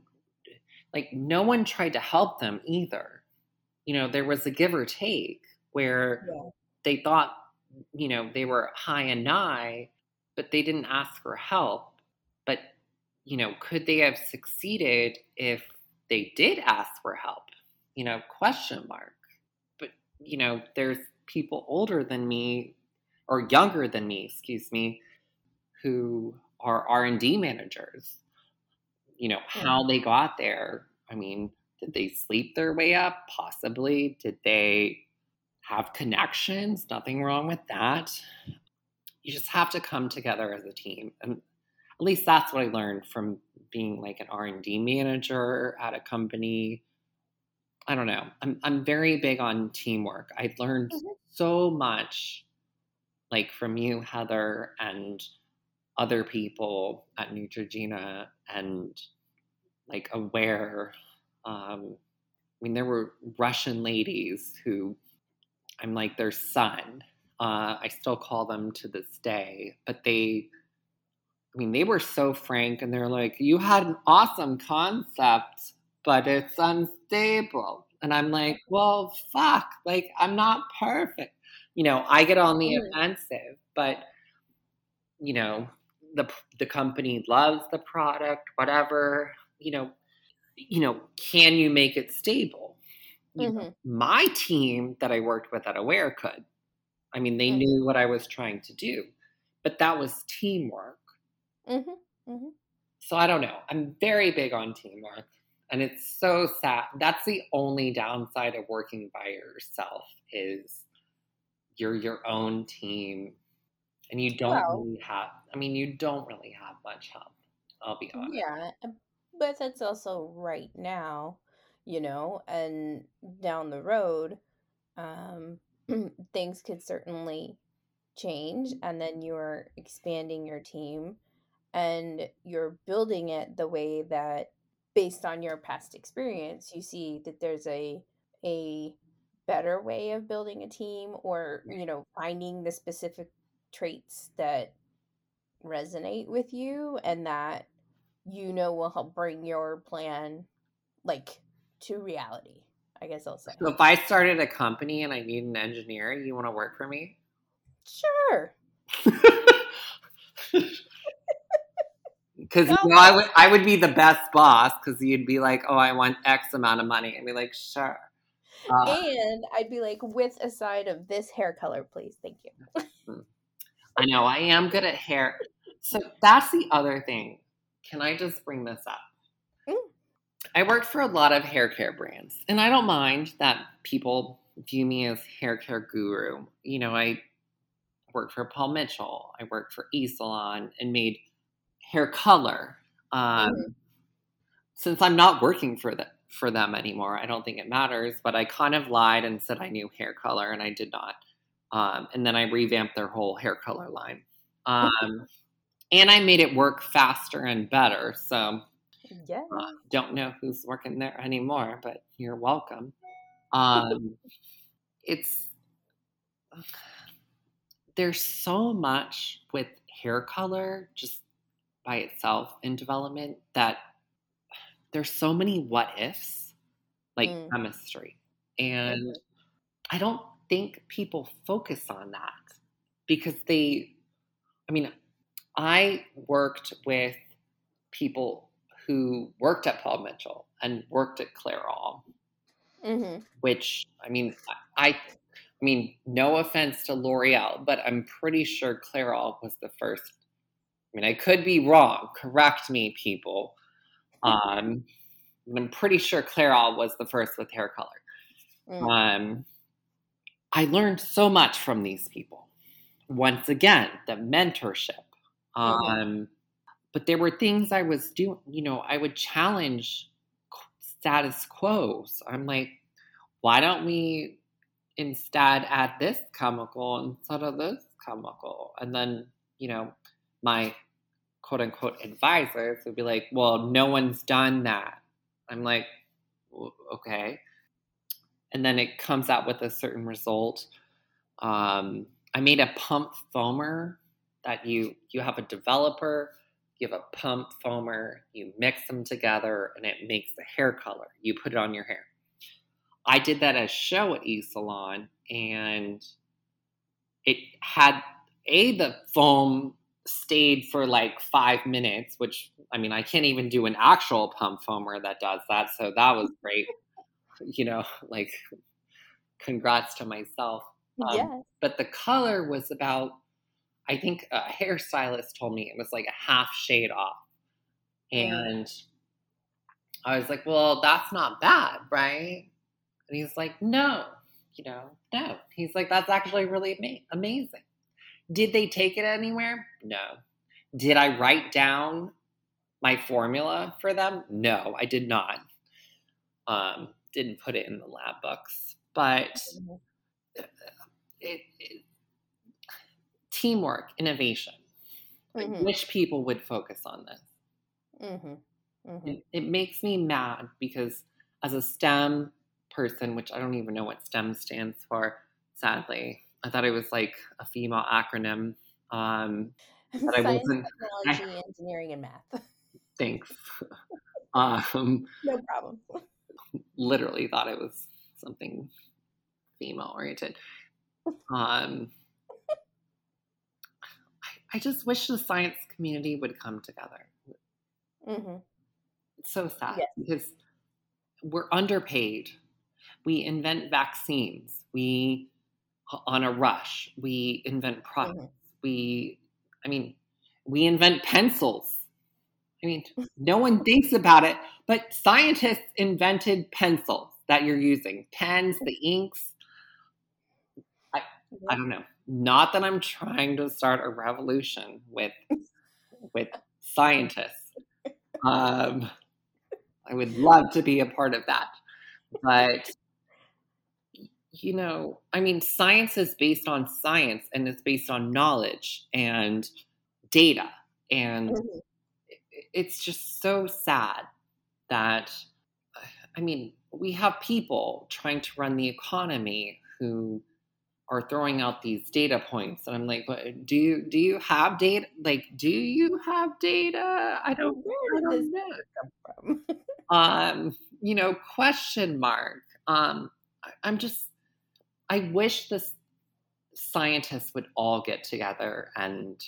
like, no one tried to help them either. You know, there was a give or take where Yeah. they thought, you know, they were high and nigh, but they didn't ask for help. But, you know, could they have succeeded if they did ask for help? You know, question mark. But, you know, there's people older than me or younger than me, excuse me, who are R&D managers. You know, how they got there. I mean, did they sleep their way up? Possibly. Did they have connections? Nothing wrong with that. You just have to come together as a team. And at least that's what I learned from being like an R&D manager at a company. I don't know. I'm I'm very big on teamwork. I learned Mhm. so much like from you, Heather, and other people at Neutrogena and like aware. Um, I mean, there were Russian ladies who I'm like their son. Uh, I still call them to this day, but they, I mean, they were so frank and they're like, you had an awesome concept, but it's unstable. And I'm like, well, fuck, like, I'm not perfect. You know, I get on the Mhm. offensive, but, you know, the, the company loves the product, whatever, you know, you know, can you make it stable? Mhm. my team that I worked with at Aware could. I mean, they Mhm. knew what I was trying to do, but that was teamwork. Mhm. Mhm. So I don't know. I'm very big on teamwork. And it's so sad. That's the only downside of working by yourself is you're your own team and you don't Well really have I mean, you don't really have much help. I'll be honest. Yeah, uh, but that's also right now, you know, and down the road, um, things could certainly change, and then you're expanding your team and you're building it the way that based on your past experience, you see that there's a a better way of building a team or, you know, finding the specific traits that resonate with you and that you know will help bring your plan like to reality. I guess I'll say. So if I started a company and I need an engineer, you want to work for me? Sure. Because you know, I would I would be the best boss because you'd be like, oh, I want X amount of money. I'd be like, sure. Uh, And I'd be like, with a side of this hair color, please. Thank you. I know I am good at hair. So that's the other thing. Can I just bring this up? Mm. I worked for a lot of hair care brands, and I don't mind that people view me as hair care guru. You know, I worked for Paul Mitchell, I worked for E Salon, and made hair color. Um, Mhm. Since I'm not working for the, for them anymore, I don't think it matters. But I kind of lied and said I knew hair color, and I did not. Um, and then I revamped their whole hair color line. Um, and I made it work faster and better. So Yeah. uh, don't know who's working there anymore, but you're welcome. Um, it's there's so much with hair color just by itself in development that there's so many what ifs, like Mm. chemistry, and Mhm. I don't think people focus on that because they, I mean, I worked with people who worked at Paul Mitchell and worked at Clairol, Mhm. which I mean, I, I mean, no offense to L'Oreal, but I'm pretty sure Clairol was the first. I mean, I could be wrong. Correct me, people. Um, I'm pretty sure Clairol was the first with hair color. Mm. Um, I learned so much from these people. Once again, the mentorship. Mhm. Um, but there were things I was doing, you know, I would challenge status quos. I'm like, why don't we instead add this chemical instead of this chemical? And then, you know, my quote unquote advisors would be like, well, no one's done that. I'm like, okay. And then it comes out with a certain result. Um, I made a pump foamer that you you have a developer, you have a pump foamer, you mix them together, and it makes the hair color. You put it on your hair. I did that as show at E Salon, and it had a the foam stayed for like five minutes, which I mean I can't even do an actual pump foamer that does that, so that was great. You know, like congrats to myself. Um, yes. but the color was about I think a hairstylist told me it was like a half shade off. And I was like, well, that's not bad, right? And he's like, no, you know, no. He's like, that's actually really ama- amazing. Did they take it anywhere? No. Did I write down my formula for them? No, I did not. Um, didn't put it in the lab books, but Mhm. it, it, teamwork, innovation. I Mhm. wish people would focus on this. Mhm. Mhm. It, it makes me mad because as a STEM person, which I don't even know what STEM stands for, sadly, I thought it was like a female acronym. Um, but I wasn't. technology, engineering, and math. Thanks. um, no problem. Literally thought it was something female oriented. Um, I, I just wish the science community would come together. hmm It's so sad Yes. because we're underpaid. We invent vaccines. We on a rush. We invent products. Mhm. We, I mean, we invent pencils. I mean, no one thinks about it, but scientists invented pencils that you're using, pens, the inks. I don't know. Not that I'm trying to start a revolution with with scientists. Um, I would love to be a part of that, but you know, I mean, science is based on science and it's based on knowledge and data, and Mhm. It's just so sad that I mean, we have people trying to run the economy who are throwing out these data points and I'm like, but do you do you have data? Like, do you have data? I don't Where I don't know. come from? Um, you know, question mark. Um, I, I'm just I wish this scientists would all get together and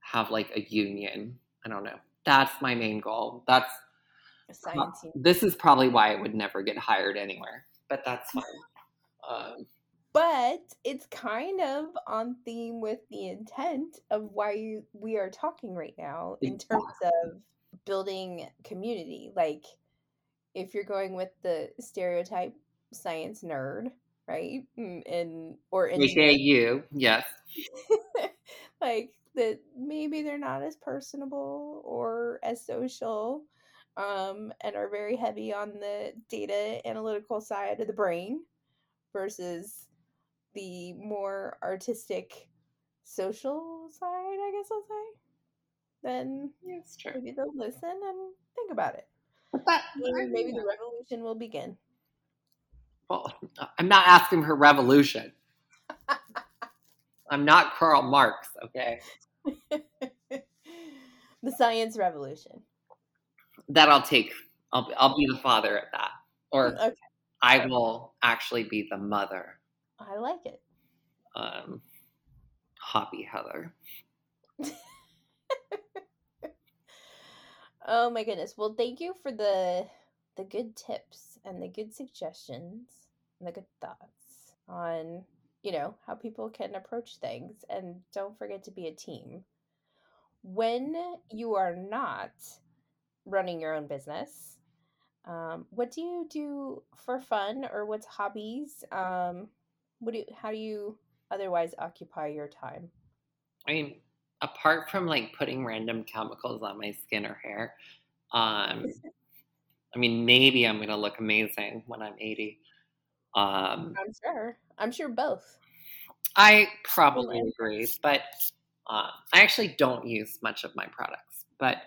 have like a union. I don't know. That's my main goal. That's Science. union. this is probably why I would never get hired anywhere, but that's fine. Um, But it's kind of on theme with the intent of why you, we are talking right now in terms of building community. Like, if you're going with the stereotype science nerd, right? Mm, And or aka engineer, you, yes. like that maybe they're not as personable or as social um, and are very heavy on the data analytical side of the brain versus the more artistic social side i guess i'll say then Yeah, it's true. maybe they'll listen and think about it But and maybe the revolution will begin well, I'm not asking for revolution. I'm not Karl Marx, okay? the science revolution That I'll take. I'll I'll be the father at that, or okay I will actually be the mother. i like it Um, Hoppy Heather. Oh my goodness. Well, thank you for the the good tips and the good suggestions and the good thoughts on, you know, how people can approach things and don't forget to be a team. When you are not running your own business, um, what do you do for fun or what's hobbies? Um, what do you, how do you otherwise occupy your time? I mean, apart from like putting random chemicals on my skin or hair, um, I mean, maybe I'm gonna look amazing when I'm 80. Um, I'm sure. I'm sure both. I probably agree, but uh, I actually don't use much of my products. But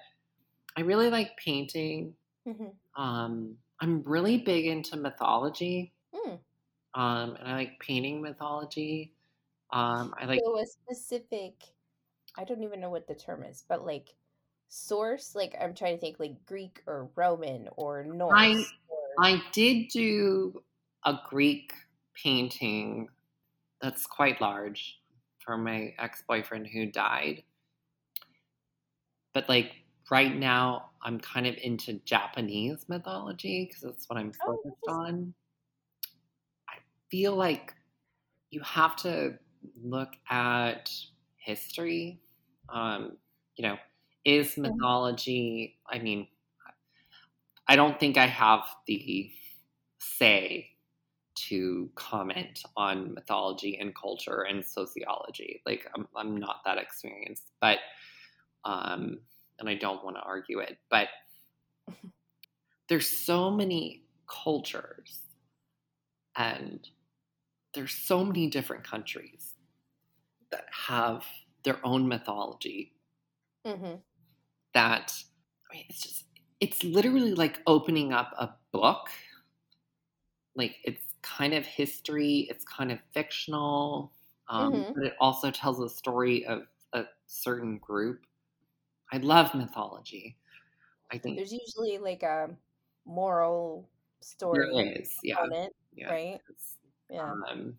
I really like painting. hmm Um, I'm really big into mythology, Mm. um, and I like painting mythology. Um, I like so a specific i don't even know what the term is but like source like i'm trying to think like greek or roman or norse or... I did do a Greek painting that's quite large for my ex boyfriend who died. But like right now, I'm kind of into Japanese mythology because that's what I'm Oh, focused interesting. on. I feel like you have to look at history. Um, you know, is mythology, I mean, I don't think I have the say to comment on mythology and culture and sociology. Like I'm, I'm not that experienced, but um, and I don't want to argue it, but there's so many cultures and there's so many different countries that have their own mythology Mm-hmm. that I mean, it's just it's literally like opening up a book like it's kind of history it's kind of fictional um, Mhm. but it also tells a story of a certain group i love mythology i think There's usually like a moral story there is yeah component, yeah right? Yeah. um,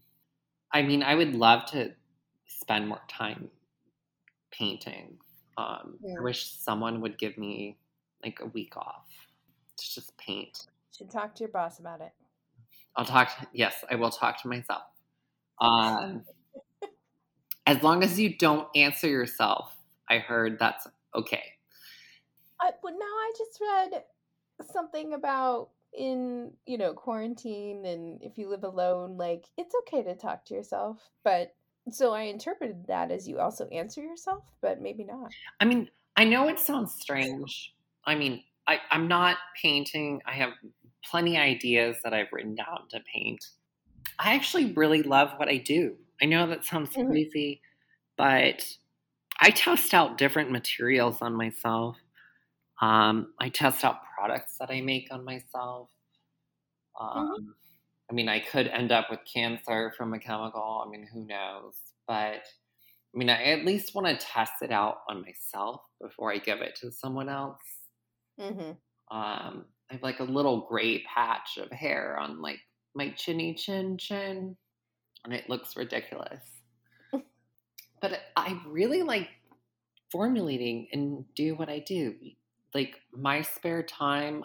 i mean i would love to spend more time painting um, i wish someone would give me like a week off to just paint Should talk to your boss about it. I'll talk. To, yes, I will talk to myself. Um, as long as you don't answer yourself, I heard that's okay. I, but now I just read something about in you know quarantine and if you live alone, like it's okay to talk to yourself. But so I interpreted that as you also answer yourself, but maybe not. I mean, I know it sounds strange. I mean, I, I'm not painting. I have plenty of ideas that I've written down to paint. I actually really love what I do. I know that sounds Mhm. crazy, but I test out different materials on myself. Um, I test out products that I make on myself. Um, I mean, I could end up with cancer from a chemical. I mean, who knows? But I mean, I at least want to test it out on myself before I give it to someone else. Mm-hmm. Um, I have like a little gray patch of hair on like my chinny chin chin, and it looks ridiculous. but I really like formulating and do what I do. Like my spare time,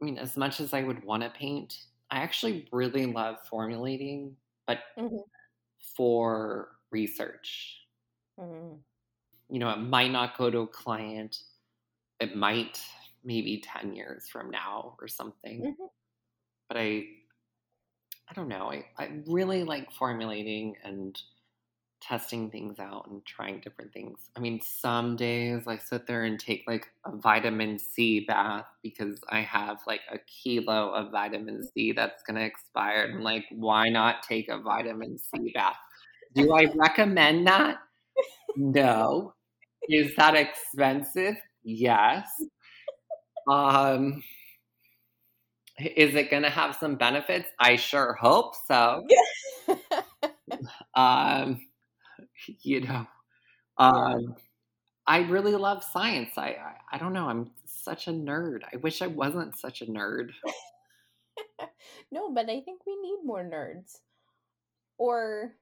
I mean, as much as I would want to paint, I actually really love formulating, but Mhm. for research Mm-hmm. you know, it might not go to a client. It might maybe 10 years from now or something. Mhm. But I I don't know. I, I really like formulating and testing things out and trying different things. I mean, some days I sit there and take like a vitamin C bath because I have like a kilo of vitamin C that's going to expire. And like, why not take a vitamin C bath? Do I recommend that? No. Is that expensive? Yes. Um, is it going to have some benefits? I sure hope so. Um, you know, um, I really love science. I, I I don't know. I'm such a nerd. I wish I wasn't such a nerd. no, but I think we need more nerds, or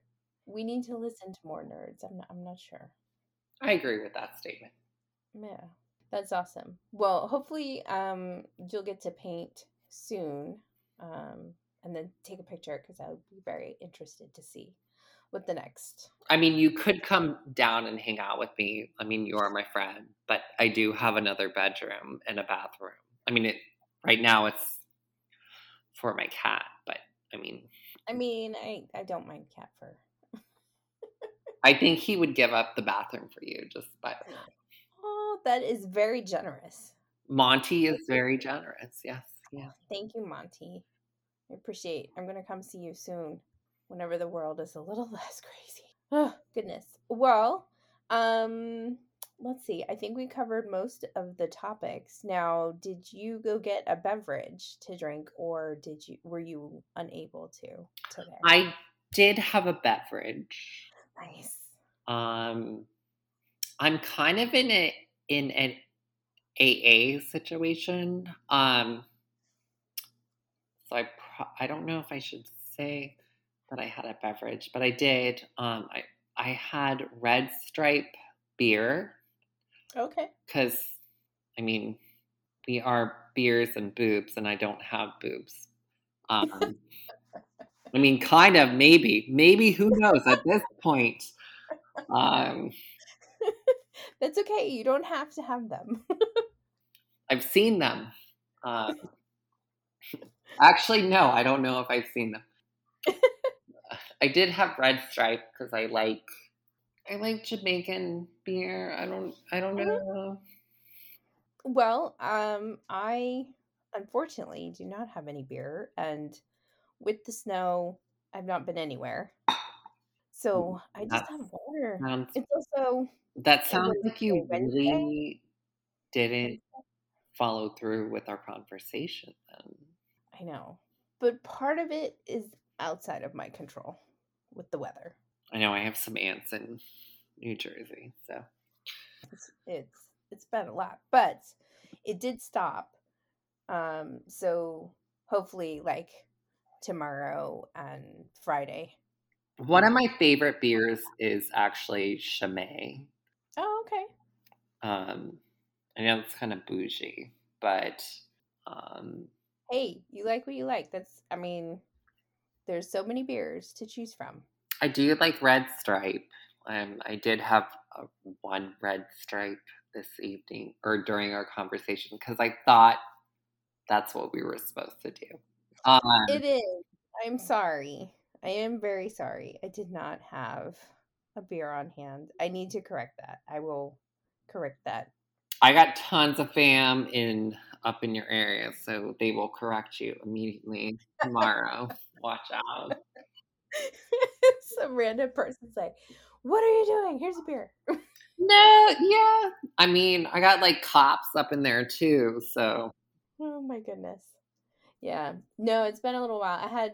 we need to listen to more nerds. I'm not. I'm not sure. I agree with that statement. Yeah, that's awesome. Well, hopefully, um, you'll get to paint soon, um, and then take a picture because I would be very interested to see what the next. I mean, you could come down and hang out with me. I mean, you are my friend, but I do have another bedroom and a bathroom. I mean, it right now it's for my cat, but I mean, I mean, I I don't mind cat fur. I think he would give up the bathroom for you just by That is very generous. Monty is very generous. Yes. Yeah. Thank you, Monty. I appreciate. I'm gonna come see you soon, whenever the world is a little less crazy. Oh goodness. Well, um, let's see. I think we covered most of the topics. Now, did you go get a beverage to drink, or did you were you unable to today? I did have a beverage. nice. Um, I'm kind of in a in an AA situation. Um, so I pro- I don't know if I should say that I had a beverage, but I did. Um, I I had Red Stripe beer Okay. because I mean we are beers and boobs, and I don't have boobs. Um, I mean, kind of, maybe, maybe. Who knows at this point? um, That's okay. You don't have to have them. I've seen them. Uh, actually, no, I don't know if I've seen them. I did have Red Stripe because I like I like Jamaican beer. I don't I don't know. well, um, I unfortunately do not have any beer, and with the snow, I've not been anywhere. So I just That have water. It's also that sounds like you Wednesday, really didn't follow through with our conversation then. I know, but part of it is outside of my control with the weather. I know I have some aunts in New Jersey, so It's it's it's been a lot, but it did stop. Um, so hopefully, like tomorrow and Friday. one of my favorite beers is actually Chimay. Oh, okay. Um, I know it's kind of bougie, but um, Hey, you like what you like. That's, I mean, there's so many beers to choose from. I do like Red Stripe. Um, I did have a, one Red Stripe this evening or during our conversation because I thought that's what we were supposed to do. Um, It is. I'm sorry. I am very sorry. I did not have a beer on hand. I need to correct that. I will correct that. I got tons of fam in up in your area, so they will correct you immediately tomorrow. Watch out. Some random person say, What are you doing? Here's a beer. No, yeah. I mean, I got like cops up in there too, so Oh my goodness. Yeah. No, it's been a little while. I had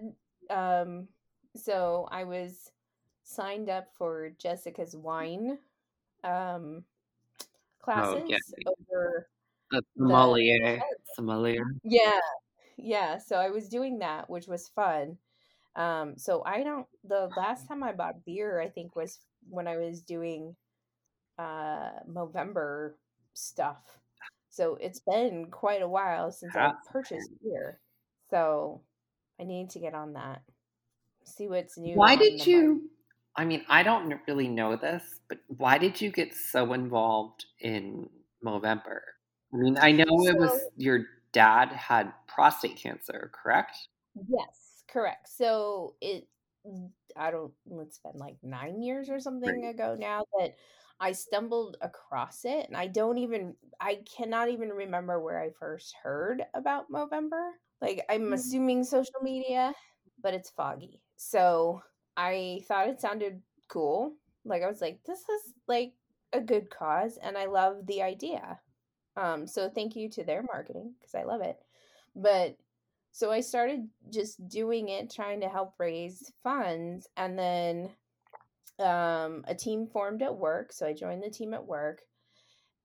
um so I was signed up for Jessica's wine um classes Oh, yeah. over the the sommelier, sommelier. Yeah. Yeah, so I was doing that, which was fun. Um so I don't the last time I bought beer I think was when I was doing uh Movember stuff. So it's been quite a while since I've purchased beer. So I need to get on that. See what's new. Why did you? market. I mean, I don't really know this, but why did you get so involved in Movember? I mean, I know it was your dad had prostate cancer, correct? yes, correct. So it I don't it's been like 9 years or something Right. ago now that I stumbled across it and I don't even I cannot even remember where I first heard about Movember. Like I'm Mm. assuming social media, but it's foggy. So I thought it sounded cool. Like I was like this is like a good cause and I love the idea. Um so thank you to their marketing because I love it. But so I started just doing it trying to help raise funds and then um a team formed at work, so I joined the team at work.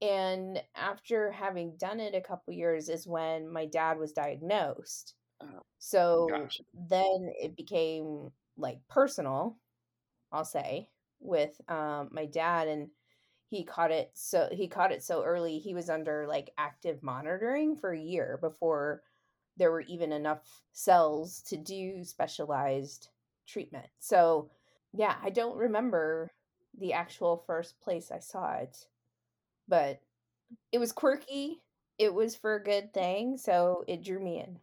And after having done it a couple years is when my dad was diagnosed. Oh, So gotcha. then it became like personal, I'll say, with um my dad and he caught it so he caught it so early he was under like active monitoring for a year before there were even enough cells to do specialized treatment. So yeah, I don't remember the actual first place I saw it, but it was quirky. It was for a good thing, so it drew me in.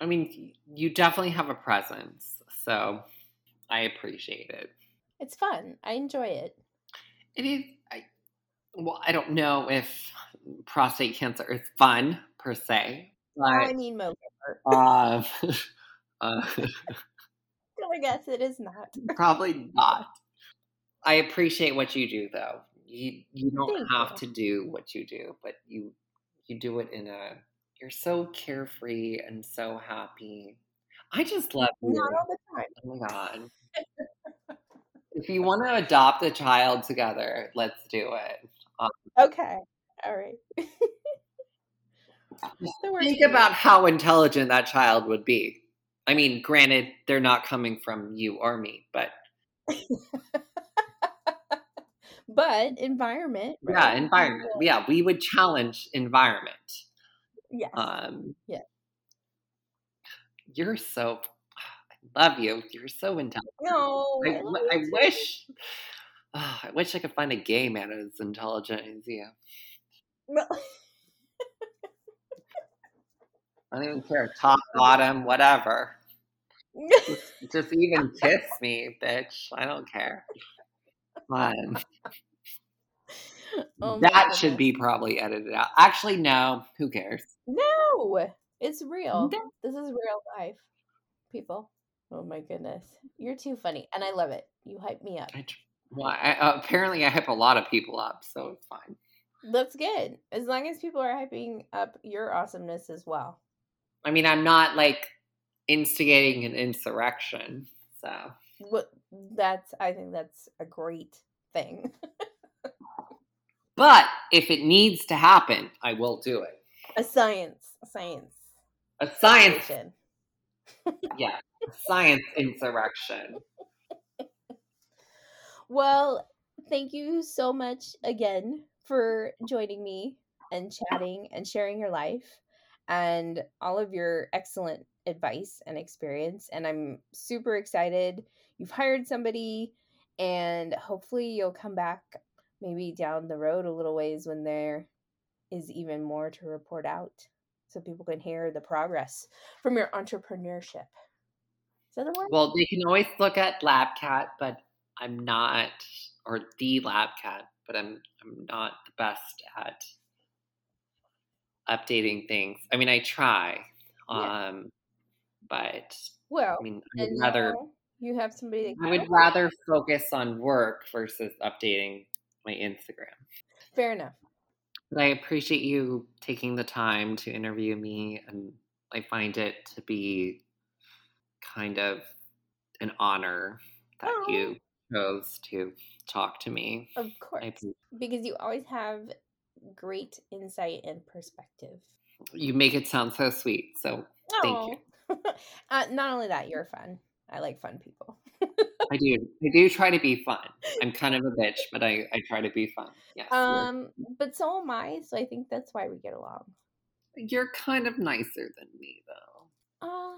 I mean, you definitely have a presence, so I appreciate it. It's fun. I enjoy it. It is. I well, I don't know if prostate cancer is fun per se, I but mean, Movember. uh, uh, I guess it is not. probably not. I appreciate what you do, though. You you don't Thank have you. to do what you do, but you you do it in a. You're so carefree and so happy. I just love Not you. all the time. Oh my god! If you want to adopt a child together, let's do it. Um, Okay. All right. Think about how intelligent that child would be. I mean, granted, they're not coming from you or me, but but environment. yeah, environment. Yeah, we would challenge environment. Yes. Um, Yeah. You're so. I love you. You're so intelligent. no. I, I I wish. Oh, I wish I could find a gay man as intelligent as you. Well, I don't even care. Top, bottom, whatever. Just, just even kiss me, bitch. I don't care. Fine. Oh that should be probably edited out. Actually, no. Who cares? No, it's real. No. This is real life, people. Oh my goodness, you're too funny, and I love it. You hype me up. I, well, I, uh, apparently, I hype a lot of people up, so it's fine. That's good. As long as people are hyping up your awesomeness as well. I mean, I'm not like instigating an insurrection, so What that's I think that's a great thing. but if it needs to happen, I will do it. A science, a science. A science, yeah, a science insurrection. Well, thank you so much again for joining me and chatting and sharing your life and all of your excellent advice and experience. And I'm super excited. You've hired somebody, and hopefully, you'll come back maybe down the road a little ways when there is even more to report out so people can hear the progress from your entrepreneurship. Is that the word? Well, they can always look at LabCat, but I'm not, or the LabCat, but I'm I'm not the best at updating things. I mean, I try, Yeah. um, but Well, I mean, I would rather you have somebody that I would rather focus on work versus updating my Instagram. Fair enough. But I appreciate you taking the time to interview me, and I find it to be kind of an honor that Oh. you chose to talk to me. Of course. Because you always have great insight and perspective. you make it sound so sweet, so thank you. Uh, not only that, you're fun. I like fun people. I do. I do try to be fun. I'm kind of a bitch, but I, I try to be fun. Yes. Um, but so am I, so I think that's why we get along. you're kind of nicer than me, though. Uh,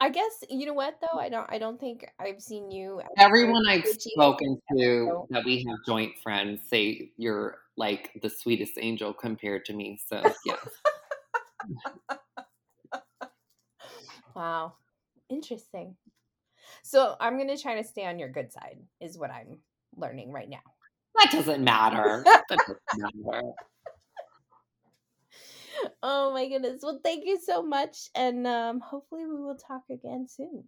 I guess you know what though. I don't. I don't think I've seen you. Everyone I've spoken to that we have joint friends say you're like the sweetest angel compared to me. So yeah, Wow, interesting. So I'm gonna try to stay on your good side. Is what I'm learning right now. that doesn't matter. That doesn't matter. Oh my goodness. Well, thank you so much. And um, hopefully, we will talk again soon.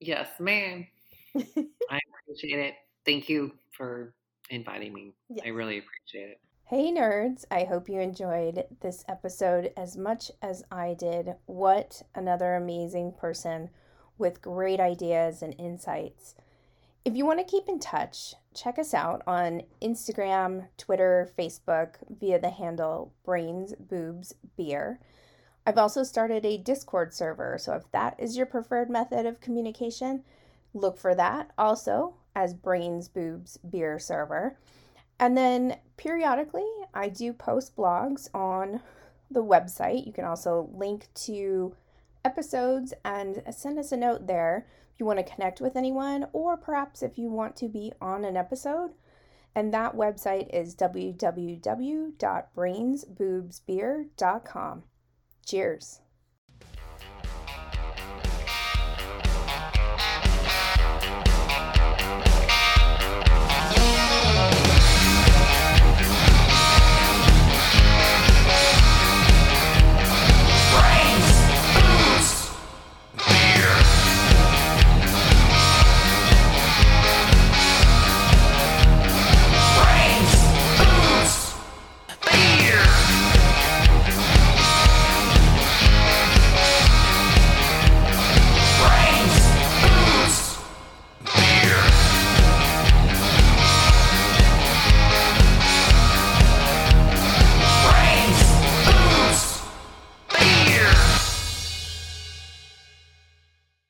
Yes, ma'am. I appreciate it. Thank you for inviting me. I really appreciate it. Hey, nerds. I hope you enjoyed this episode as much as I did. What another amazing person with great ideas and insights. If you want to keep in touch, check us out on Instagram, Twitter, Facebook via the handle Brains Boobs Beer. I've also started a Discord server, so if that is your preferred method of communication, look for that also as Brains Boobs Beer server. And then periodically, I do post blogs on the website. You can also link to episodes and send us a note there if you want to connect with anyone, or perhaps if you want to be on an episode. And that website is www.brainsboobsbeer.com. Cheers.